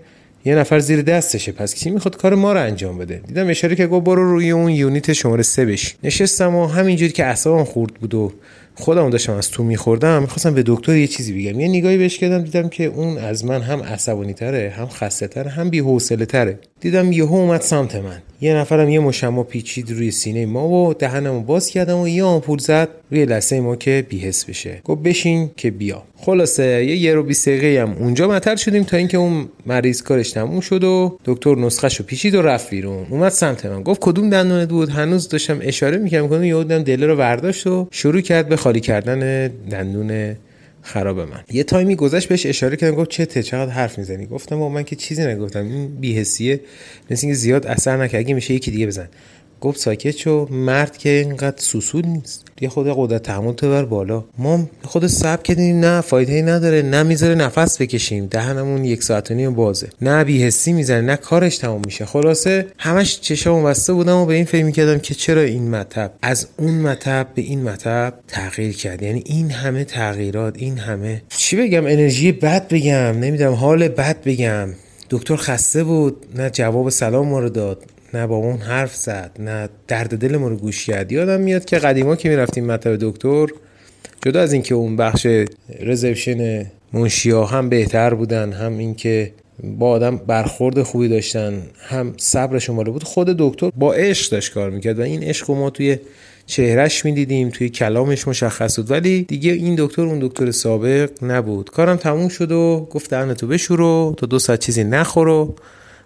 یه نفر زیر دستشه. پس کی می‌خواد کار ما رو انجام بده؟ دیدم اشاره که گفت برو روی اون یونیت شماره سه بش نشستم و همینجوری که اعصابم خورد بود و خودم داشتم از تو میخوردم می‌خواستم به دکتر یه چیزی بگم. یه نگاهی بهش کردم دیدم که اون از من هم عصبانی تره هم خسته تره هم بی تره دیدم یهو اومد سمت من. یه نفرم یه مشما پیچید روی سینه ما و دهنمو باز کردم و یه آمپول زد روی لسه ما که بیهس بشه. گفت بشین که بیا. خلاصه یه یه رو بی هم اونجا مطر شدیم تا اینکه اون مریض کارش تموم شد و دکتر نسخهشو پیچید و رفت بیرون. اومد سمت من. گفت کدوم دندونت بود هنوز داشتم اشاره می‌کردم کنم یهو دل رو برداشت و شروع کرد به خالی کردن دندون خراب من. یه تایمی گذشت بهش اشاره کردم گفت چته چقدر حرف می‌زنی؟ گفتم با من که چیزی نگفتم. این بی‌حسیه. مثل اینکه زیاد اثر نکرد. اگه میشه یکی دیگه بزن. گفت ساکت شو مرد که اینقدر سوسول نیست. یه خود قدرت تحمل تو بر بالا. ما خود سب کردیم نه فایده ای نداره نه می‌ذاره نفس بکشیم. دهنمون یک ساعت و نیم بازه. نه بیهستی می‌زنه نه کارش تموم میشه. خلاصه همش چشام بسته بودم و به این فکر می‌کردم که چرا این مطب؟ از اون مطب به این مطب تغییر کرد. یعنی این همه تغییرات این همه چی بگم؟ انرژی بد بگم نمی‌دونم حال بد بگم. دکتر خسته بود نه جواب سلام ما رو داد. نه با اون حرف زد نه درد دل ما رو گوش کرد. یادم میاد که قدیما که می‌رفتیم مطب دکتر جدا از اینکه اون بخش رزروشن منشیا هم بهتر بودن هم اینکه با آدم برخورد خوبی داشتن هم صبرش بالا بود خود دکتر با عشق داشت کار می‌کرد و این عشق ما توی چهرش می‌دیدیم توی کلامش مشخص بود. ولی دیگه این دکتر اون دکتر سابق نبود. کارم تموم شد و گفت دهنتو بشورو تا دو ساعت چیزی نخورو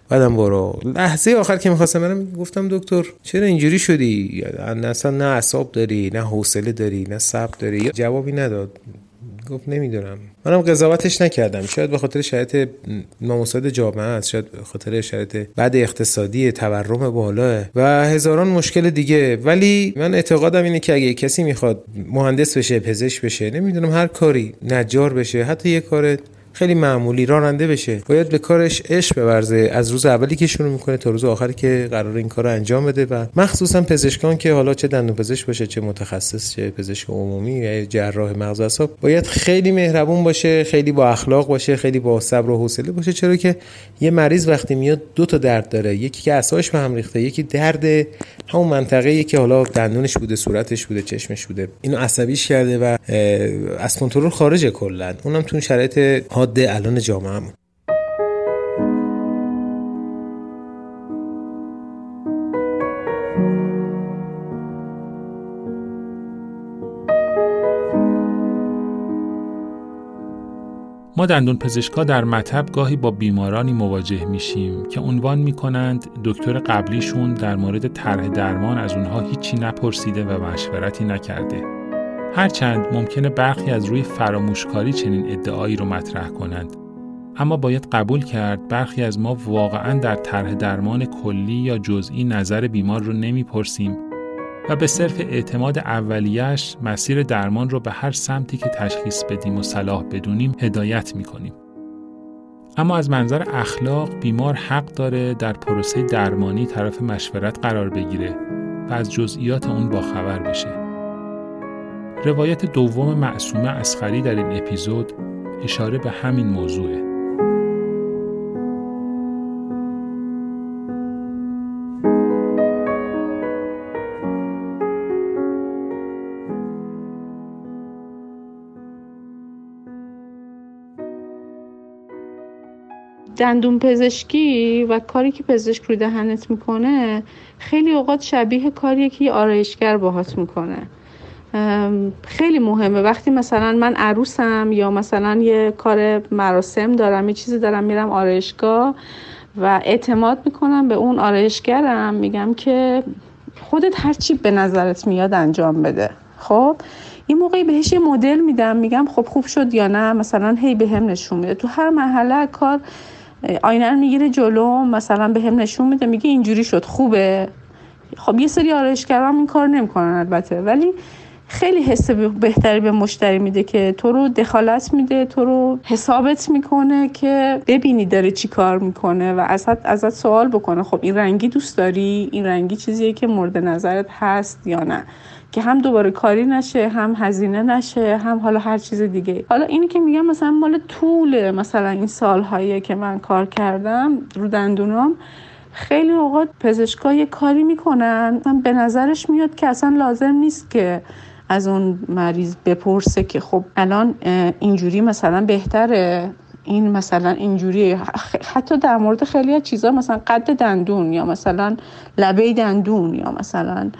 بعدم برو. لحظه آخر که می‌خواستم برم گفتم دکتر چرا اینجوری شدی؟ اصلا نه اعصاب داری نه حوصله داری نه صبر داری. جوابی نداد. گفت نمی‌دونم. منم قضاوتش نکردم. شاید به خاطر شرایط نامساعد جامعه است شاید به خاطر شرایط بد اقتصادی تورم بالا. و هزاران مشکل دیگه. ولی من اعتقادم اینه که اگه کسی می‌خواد مهندس بشه پزشک بشه نمی‌دونم هر کاری نجار بشه حتی یه کار خیلی معمولی راننده بشه. باید به کارش عشق بورزه از روز اولی که شروع می‌کنه تا روز آخری که قرار این کار رو انجام بده و مخصوصا پزشکان که حالا چه دندون پزشک باشه چه متخصص چه پزشک عمومی یا جراح مغز اعصاب باید خیلی مهربون باشه خیلی با اخلاق باشه خیلی با صبر و حوصله باشه. چرا که یه مریض وقتی میاد دو تا درد داره. یکی که اساش به هم ریخته یکی درد همون منطقه که حالا دندونش بوده صورتش بوده چشمش بوده. اینو عصبیش کرده و از کنترل خارج کلا. اونم تو شرایط حاد الان جامعهمون ما دندون پزشکا در مطب گاهی با بیمارانی مواجه میشیم که عنوان می‌کنند دکتر قبلیشون در مورد طرح درمان از اونها هیچی نپرسیده و مشورتی نکرده. هرچند ممکنه برخی از روی فراموشکاری چنین ادعایی رو مطرح کنند اما باید قبول کرد برخی از ما واقعا در طرح درمان کلی یا جزئی نظر بیمار رو نمی‌پرسیم و به صرف اعتماد اولیش مسیر درمان رو به هر سمتی که تشخیص بدیم و صلاح بدونیم هدایت می‌کنیم. اما از منظر اخلاق بیمار حق داره در پروسه درمانی طرف مشورت قرار بگیره و از جزئیات اون باخبر بشه. روایت دوم معصومه اسخری در این اپیزود اشاره به همین موضوعه. دندون پزشکی و کاری که پزشک روی دهنت می‌کنه خیلی اوقات شبیه کاریه که یه آرایشگر باهات می‌کنه خیلی مهمه. وقتی مثلا من عروسم یا مثلا یه کار مراسم دارم یه چیزی دارم میرم آرایشگاه و اعتماد می‌کنم به اون آرایشگرم میگم که خودت هر چی به نظرت میاد انجام بده. خب؟ این موقعی بهش یه مدل میدم میگم خب خوب شد یا نه مثلا هی به هم نشون میده. تو هر محله کار آینه می‌گیره جلو مثلا به هم نشون میده میگه اینجوری شد خوبه. خب یه سری آرایشگرام این کار نمی‌کنن البته. ولی خیلی حس بهتری به مشتری میده که تو رو دخالت میده تو رو حسابت می‌کنه که ببینی داره چی کار می‌کنه و ازت ازت سوال بکنه. خب این رنگی دوست داری؟ این رنگی چیزیه که مورد نظرت هست یا نه؟ که هم دوباره کاری نشه هم هزینه نشه هم حالا هر چیز دیگه. حالا اینی که میگم مثلا مال طول مثلا این سالهایی که من کار کردم رو دندونام خیلی اوقات پزشکا یه کاری می‌کنن. به نظرش میاد که اصلا لازم نیست که از اون مریض بپرسه که خب الان اینجوری مثلا بهتره؟ این مثلا اینجوری حتی در مورد خیلی از چیزا مثلا قد دندون یا مثلا لبه دندون یا مثلا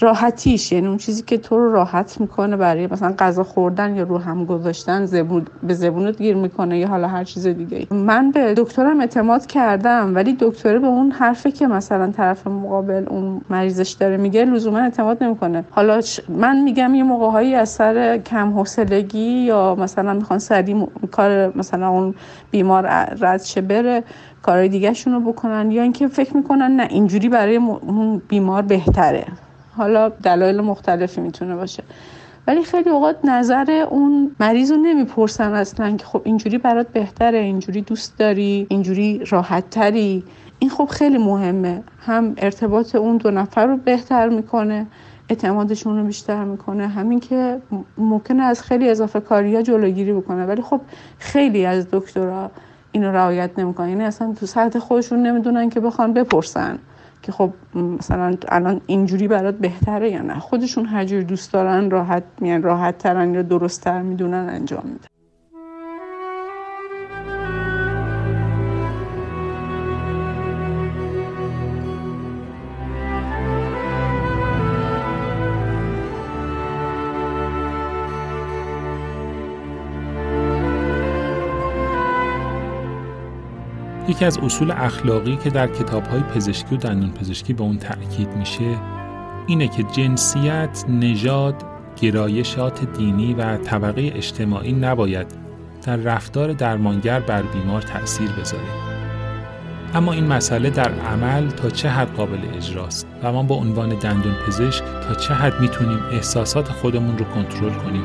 راحتیش. یعنی اون چیزی که تو رو راحت می‌کنه برای مثلا غذا خوردن یا رو هم گذاشتن زبون به زبونت گیر می‌کنه یا حالا هر چیز دیگه من به دکترم اعتماد کردم ولی دکتر به اون حرفی که مثلا طرف مقابل اون مریضش داره میگه لزوما اعتماد نمی‌کنه. حالا من میگم یه موقعهایی از سر کم حوصلگی یا مثلا می‌خوان سریع کار مثلا اون بیمار رد شه بره کارهای دیگه رو بکنن یا اینکه فکر می‌کنن نه اینجوری برای اون بیمار بهتره. حالا دلایل مختلفی می‌تونه باشه. ولی خیلی اوقات نظر اون مریض رو نمی‌پرسن اصلا که خب اینجوری برات بهتره اینجوری دوست داری اینجوری راحت تری این خب خیلی مهمه. هم ارتباط اون دو نفر رو بهتر می‌کنه اعتمادشون رو بیشتر می‌کنه. همین که ممکنه از خیلی اضافه کاری ها جلوگیری بکنه. ولی خب خیلی از دکترها اینو رعایت نمی‌کنن. یعنی اصلا تو سطح خودشون نمی‌دونن که بخوان بپرسن. که خب مثلا الان اینجوری برات بهتره یا نه؟ خودشون هر جور دوست دارن راحت میان راحت ترن یا درست تر می‌دونن انجام میدن. یکی از اصول اخلاقی که در های پزشکی و دندون پزشکی به اون تأکید میشه اینه که جنسیت، نژاد، گرایشات دینی و طبقه اجتماعی نباید در رفتار درمانگر بر بیمار تأثیر بذاره. اما این مسئله در عمل تا چه حد قابل اجراست و ما با عنوان دندون پزشک تا چه حد می‌تونیم احساسات خودمون رو کنترل کنیم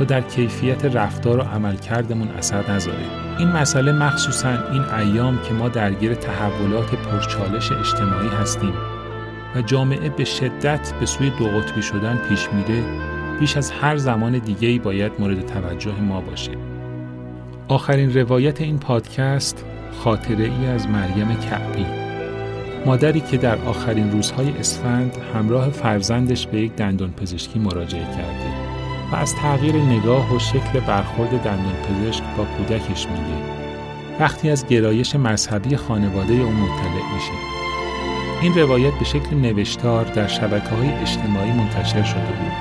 تا در کیفیت رفتار و عملکردمون اثر نذاره. این مسئله مخصوصا این ایام که ما درگیر تحولات پرچالش اجتماعی هستیم و جامعه به شدت به سوی دو قطبی شدن پیش میره بیش از هر زمان دیگه‌ای باید مورد توجه ما باشه. آخرین روایت این پادکست خاطره ای از مریم کعبی. مادری که در آخرین روزهای اسفند همراه فرزندش به یک دندان پزشکی مراجعه کرده. و از تغییر نگاه و شکل برخورد دندان پزشک با کودکش میگه. وقتی از گرایش مذهبی خانواده او مطلع میشه. این روایت به شکل نوشتار در شبکه های اجتماعی منتشر شده بود.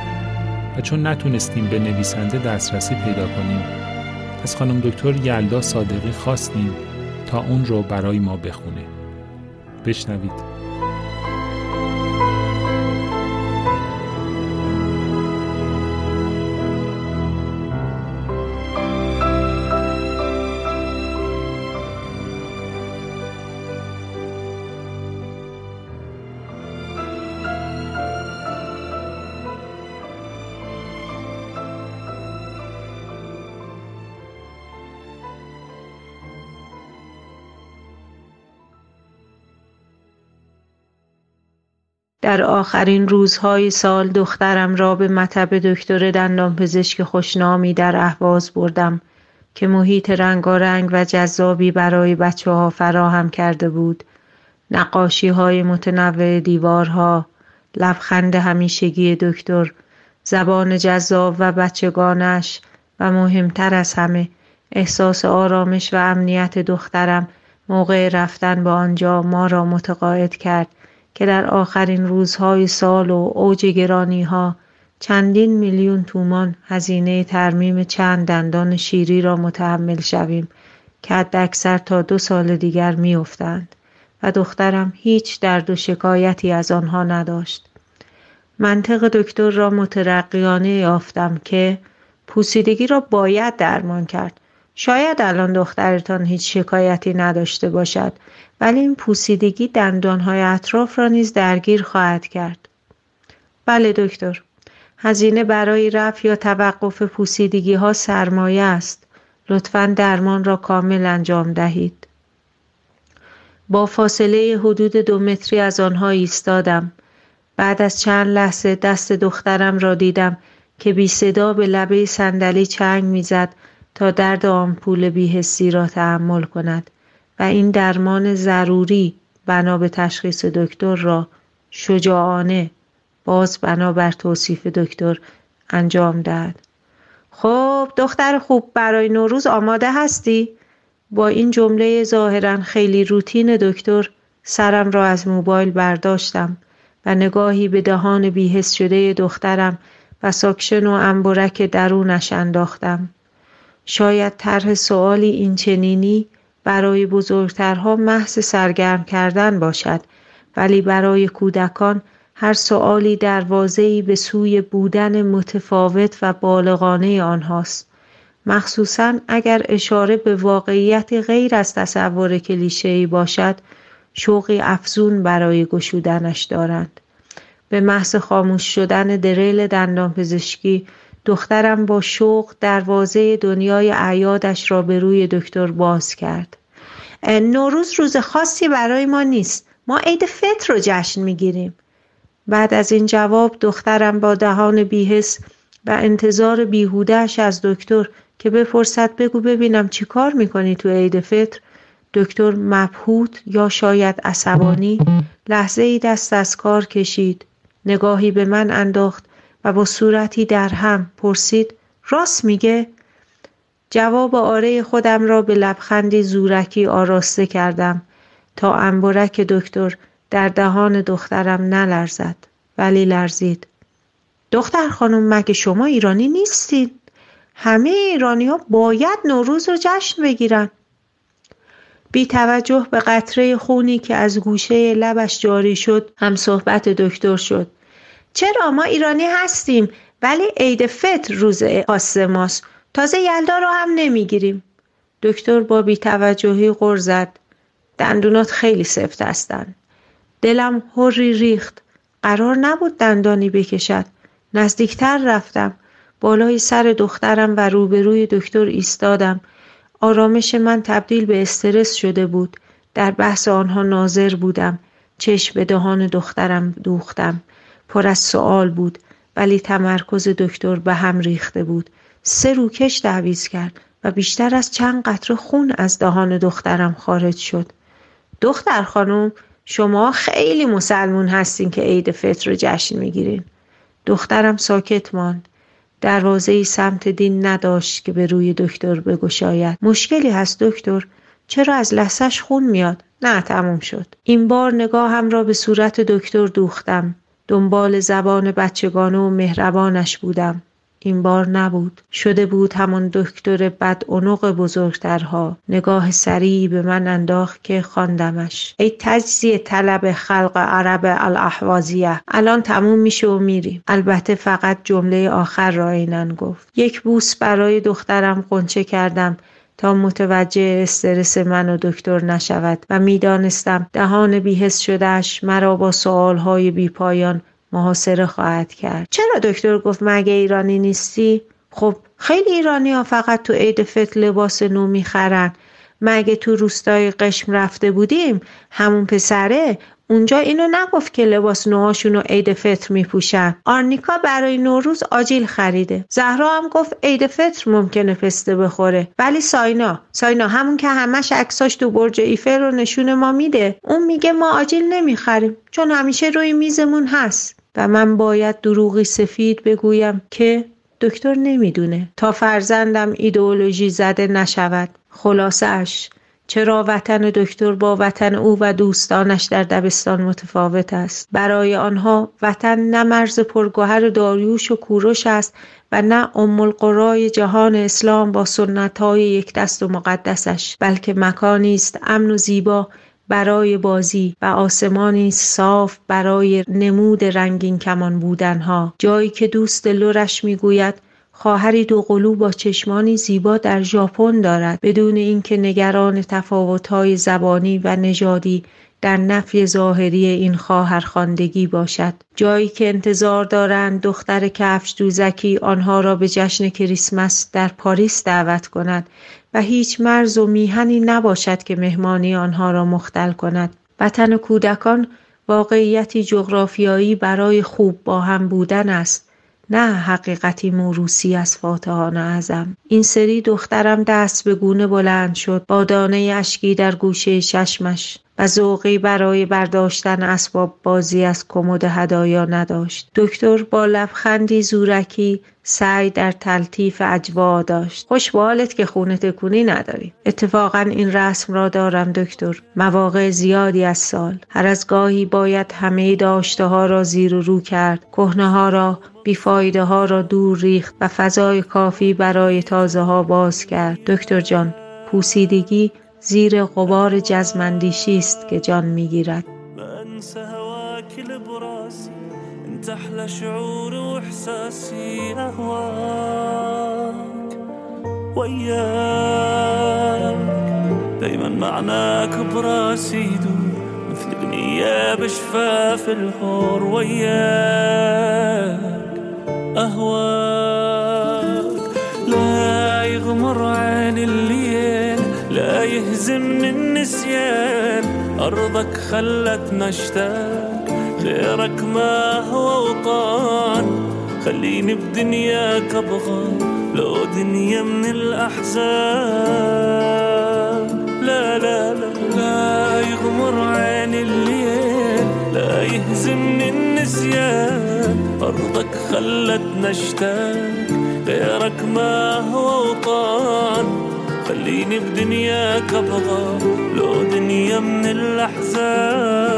و چون نتونستیم به نویسنده دسترسی پیدا کنیم از خانم دکتر یلدا صادقی خواستیم تا اون رو برای ما بخونه. بشنوید. در آخرین روزهای سال دخترم را به مطب دکتر دندانپزشک خوشنامی در اهواز بردم که محیط رنگارنگ و جذابی برای بچه ها فراهم کرده بود. نقاشی های متنوع دیوارها، لبخند همیشگی دکتر، زبان جذاب و بچگانش و مهمتر از همه احساس آرامش و امنیت دخترم موقع رفتن به آنجا ما را متقاعد کرد که در آخرین روزهای سال و اوج گرانی ها چندین میلیون تومان هزینه ترمیم چند دندان شیری را متحمل شویم که اکثر تا دو سال دیگر میافتند و دخترم هیچ درد و شکایتی از آنها نداشت. منطق دکتر را مترقیانه یافتم که پوسیدگی را باید درمان کرد. شاید الان دخترتان هیچ شکایتی نداشته باشد ولی این پوسیدگی دندانهای اطراف را نیز درگیر خواهد کرد. بله دکتر. هزینه برای رفع یا توقف پوسیدگی ها سرمایه است. لطفا درمان را کامل انجام دهید. با فاصله حدود دو متری از آنها ایستادم. بعد از چند لحظه دست دخترم را دیدم که بی صدا به لبه صندلی چنگ می‌زد تا درد آمپول بیهستی را تحمل کند. و این درمان ضروری بنا به تشخیص دکتر را شجاعانه باز بنا بر توصیف دکتر انجام داد. خب دختر خوب برای نوروز آماده هستی؟ با این جمله ظاهرا خیلی روتین دکتر سرم را از موبایل برداشتم و نگاهی به دهان بیهست شده دخترم و ساکشن و انبرک درونش انداختم. شاید طرح سوالی این چنینی برای بزرگترها محض سرگرم کردن باشد ولی برای کودکان هر سؤالی دروازه‌ای به سوی بودن متفاوت و بالغانه آنهاست مخصوصا اگر اشاره به واقعیتی غیر از تصور کلیشه‌ای باشد شوقی افزون برای گشودنش دارند به محض خاموش شدن دریل دندانپزشکی دخترم با شوق دروازه دنیای اعیادش را به روی دکتر باز کرد. نوروز روز خاصی برای ما نیست. ما عید فطر رو جشن می‌گیریم. بعد از این جواب دخترم با دهان بیهس و انتظار بیهودهش از دکتر که بپرسد بگو ببینم چی کار می‌کنی تو عید فطر دکتر مبهوت یا شاید عصبانی لحظه ای دست از کار کشید نگاهی به من انداخت و با صورتی در هم پرسید راست میگه؟ جواب آره خودم را به لبخندی زورکی آراسته کردم تا انبرک دکتر در دهان دخترم نلرزد ولی لرزید. دختر خانم مگه شما ایرانی نیستید؟ همه ایرانی ها باید نوروز رو جشن بگیرن. بی توجه به قطره خونی که از گوشه لبش جاری شد هم صحبت دکتر شد. چرا ما ایرانی هستیم ولی عید فطر روز خاص ماست؟ تازه یلدا رو هم نمی‌گیریم. دکتر با بیتوجهی غر زد. دندونات خیلی سفت هستن. دلم هری ریخت. قرار نبود دندانی بکشد. نزدیکتر رفتم. بالای سر دخترم و روبروی دکتر ایستادم. آرامش من تبدیل به استرس شده بود. در بحث آنها ناظر بودم. چشم به دهان دخترم دوختم. پر از سوال بود ولی تمرکز دکتر به هم ریخته بود. سه روکش تعویز کرد و بیشتر از چند قطره خون از دهان دخترم خارج شد. دختر خانم شما خیلی مسلمون هستین که عید فطر رو جشن می‌گیرین. دخترم ساکت ماند. دروازه سمت دین نداشت که به روی دکتر بگشاید. مشکلی هست دکتر. چرا از لسش خون میاد؟ نه تموم شد. این بار نگاهم را به صورت دکتر دوختم. دنبال زبان بچگانه و مهربانش بودم. این بار نبود. شده بود همان دکتر بد عنق بزرگترها. نگاه سریعی به من انداخت که خواندمش. ای تجزیه طلب خلق عرب الاحوازیه. الان تموم میشه و میریم. البته فقط جمله آخر را اینن گفت. یک بوس برای دخترم قنچه کردم تا متوجه استرس من و دکتر نشود و می‌دانستم دهان بیهس شدهش مرا با سوالهای بیپایان محاصره خواهد کرد. چرا دکتر گفت مگه ایرانی نیستی؟ خب خیلی ایرانی ها فقط تو عید فطر لباس نو می‌خرن. مگه تو روستای قشم رفته بودیم همون پسره اونجا اینو نگفت که لباس نوهاشون رو عید فطر میپوشن. آرنیکا برای نوروز آجیل خریده. زهرا هم گفت عید فطر ممکنه پسته بخوره. ولی ساینا ساینا همون که همش عکساش تو برج ایفل رو نشون ما میده. اون میگه ما آجیل نمی‌خریم چون همیشه روی میزمون هست. و من باید دروغی سفید بگویم که دکتر نمی‌دونه. تا فرزندم ایدئولوژی زده نشود. خلاصه اش چرا وطن دکتر با وطن او و دوستانش در دبستان متفاوت است؟ برای آنها وطن نه مرز پرگوهر داریوش و کوروش است و نه ام جهان اسلام با سنت های یک دست و مقدسش بلکه مکانی است امن و زیبا برای بازی و آسمانی صاف برای نمود رنگین کمان بودنها. جایی که دوست لورش می‌گوید خواهری دو قلو با چشمانی زیبا در ژاپن دارد. بدون اینکه نگران تفاوت‌های زبانی و نژادی در نفی ظاهری این خواهرخواندگی باشد. جایی که انتظار دارند دختر کفش دوزکی آنها را به جشن کریسمس در پاریس دعوت کند. و هیچ مرز و میهنی نباشد که مهمانی آنها را مختل کند. وطن کودکان واقعیتی جغرافیایی برای خوب با هم بودن است. نه حقیقتی موروسی از فاتحان اعظم. این سری دخترم دست به گونه بلند شد با دانه اشکی در گوشه چشمش. و ذوقی برای برداشتن اسباب بازی از کمد هدایا نداشت. دکتر با لبخندی زورکی سعی در تلطیف اجوا داشت. خوش بالت که خونه تکونی نداری. اتفاقا این رسم را دارم دکتر. مواقع زیادی از سال. هر از گاهی باید همه داشته ها را زیر و رو کرد. کهنه ها را بیفایده ها را دور ریخت و فضای کافی برای تازه ها باز کرد. دکتر جان پوسیدگی زیر غبار جزمندیشی است که جان میگیرد. انت أحلى شعور واحساسي اهواك وياك دايما معناك براسي يدور مثل اغنية بشفاف الهور وياك اهواك لا يغمر عين الليل لا يهزمني النسيان. أرضك خلتنا اشتاق غيرك ما هو وطان. خليني بدنياك أبغى لو دنيا من الأحزان. لا لا لا لا يغمر عيني الليل. لا يهزمني النسيان. أرضك خلتنا اشتاق غيرك ما هو وطان. خليني بدنياك ابغى لو دنيا من الاحزان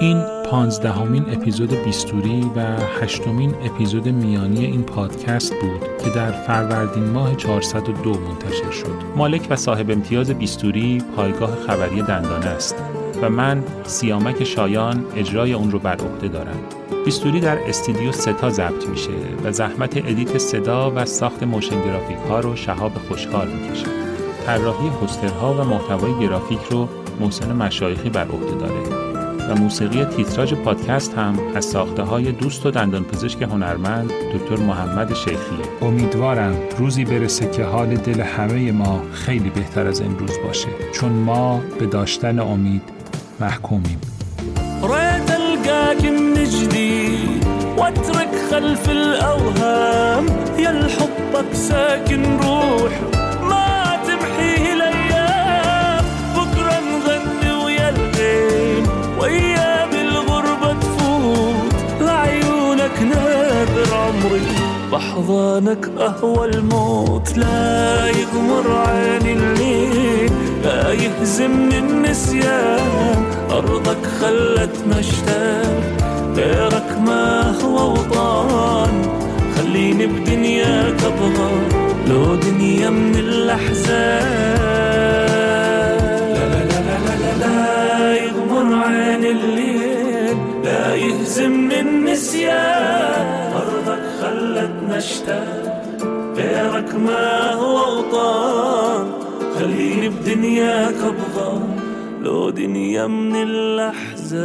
این پانزدهمین اپیزود بیستوری و هشتمین اپیزود میانی این پادکست بود که در فروردین ماه 402 منتشر شد. مالک و صاحب امتیاز بیستوری پایگاه خبری دندانه است. و من سیامک شایان اجرای اون رو بر عهده دارم. بیستوری در استودیو ستا ضبط میشه و زحمت edit صدا و ساخت motion graphic ها رو شهاب خوشحال می‌کشه. طراحی پوسترها و محتوای گرافیک رو محسن مشایخی بر عهده داره و موسیقی تیتراژ پادکست هم از ساخته های دوست و دندان پزشک هنرمند دکتر محمد شیخیه امیدوارم روزی برسه که حال دل همه ما خیلی بهتر از امروز باشه چون ما به داشتن امید محکومیم ريت ألقاك من جديد واترك خلف الأوهام يا حبك ساكن روح ما تمحيه الأيام. بكرة نغني ويا الغيم وايام الغربه تفوت لعيونك نادر عمري. بحضانك أهوى الموت لا يغمر عيني الليل لا يهزمني النسيان. أرضك خلتنا اشتاق. غيرك ما هو وطان. خليني بدنياك أبغى. لو دنيا من الأحزان. لا لا لا لا لا يغمر عين الليل. لا يهزمني النسيان. أرضك خلتنا اشتاق. غيرك ما هو وطان. خليني بدنياك أبغى لو دنيا من الاحزان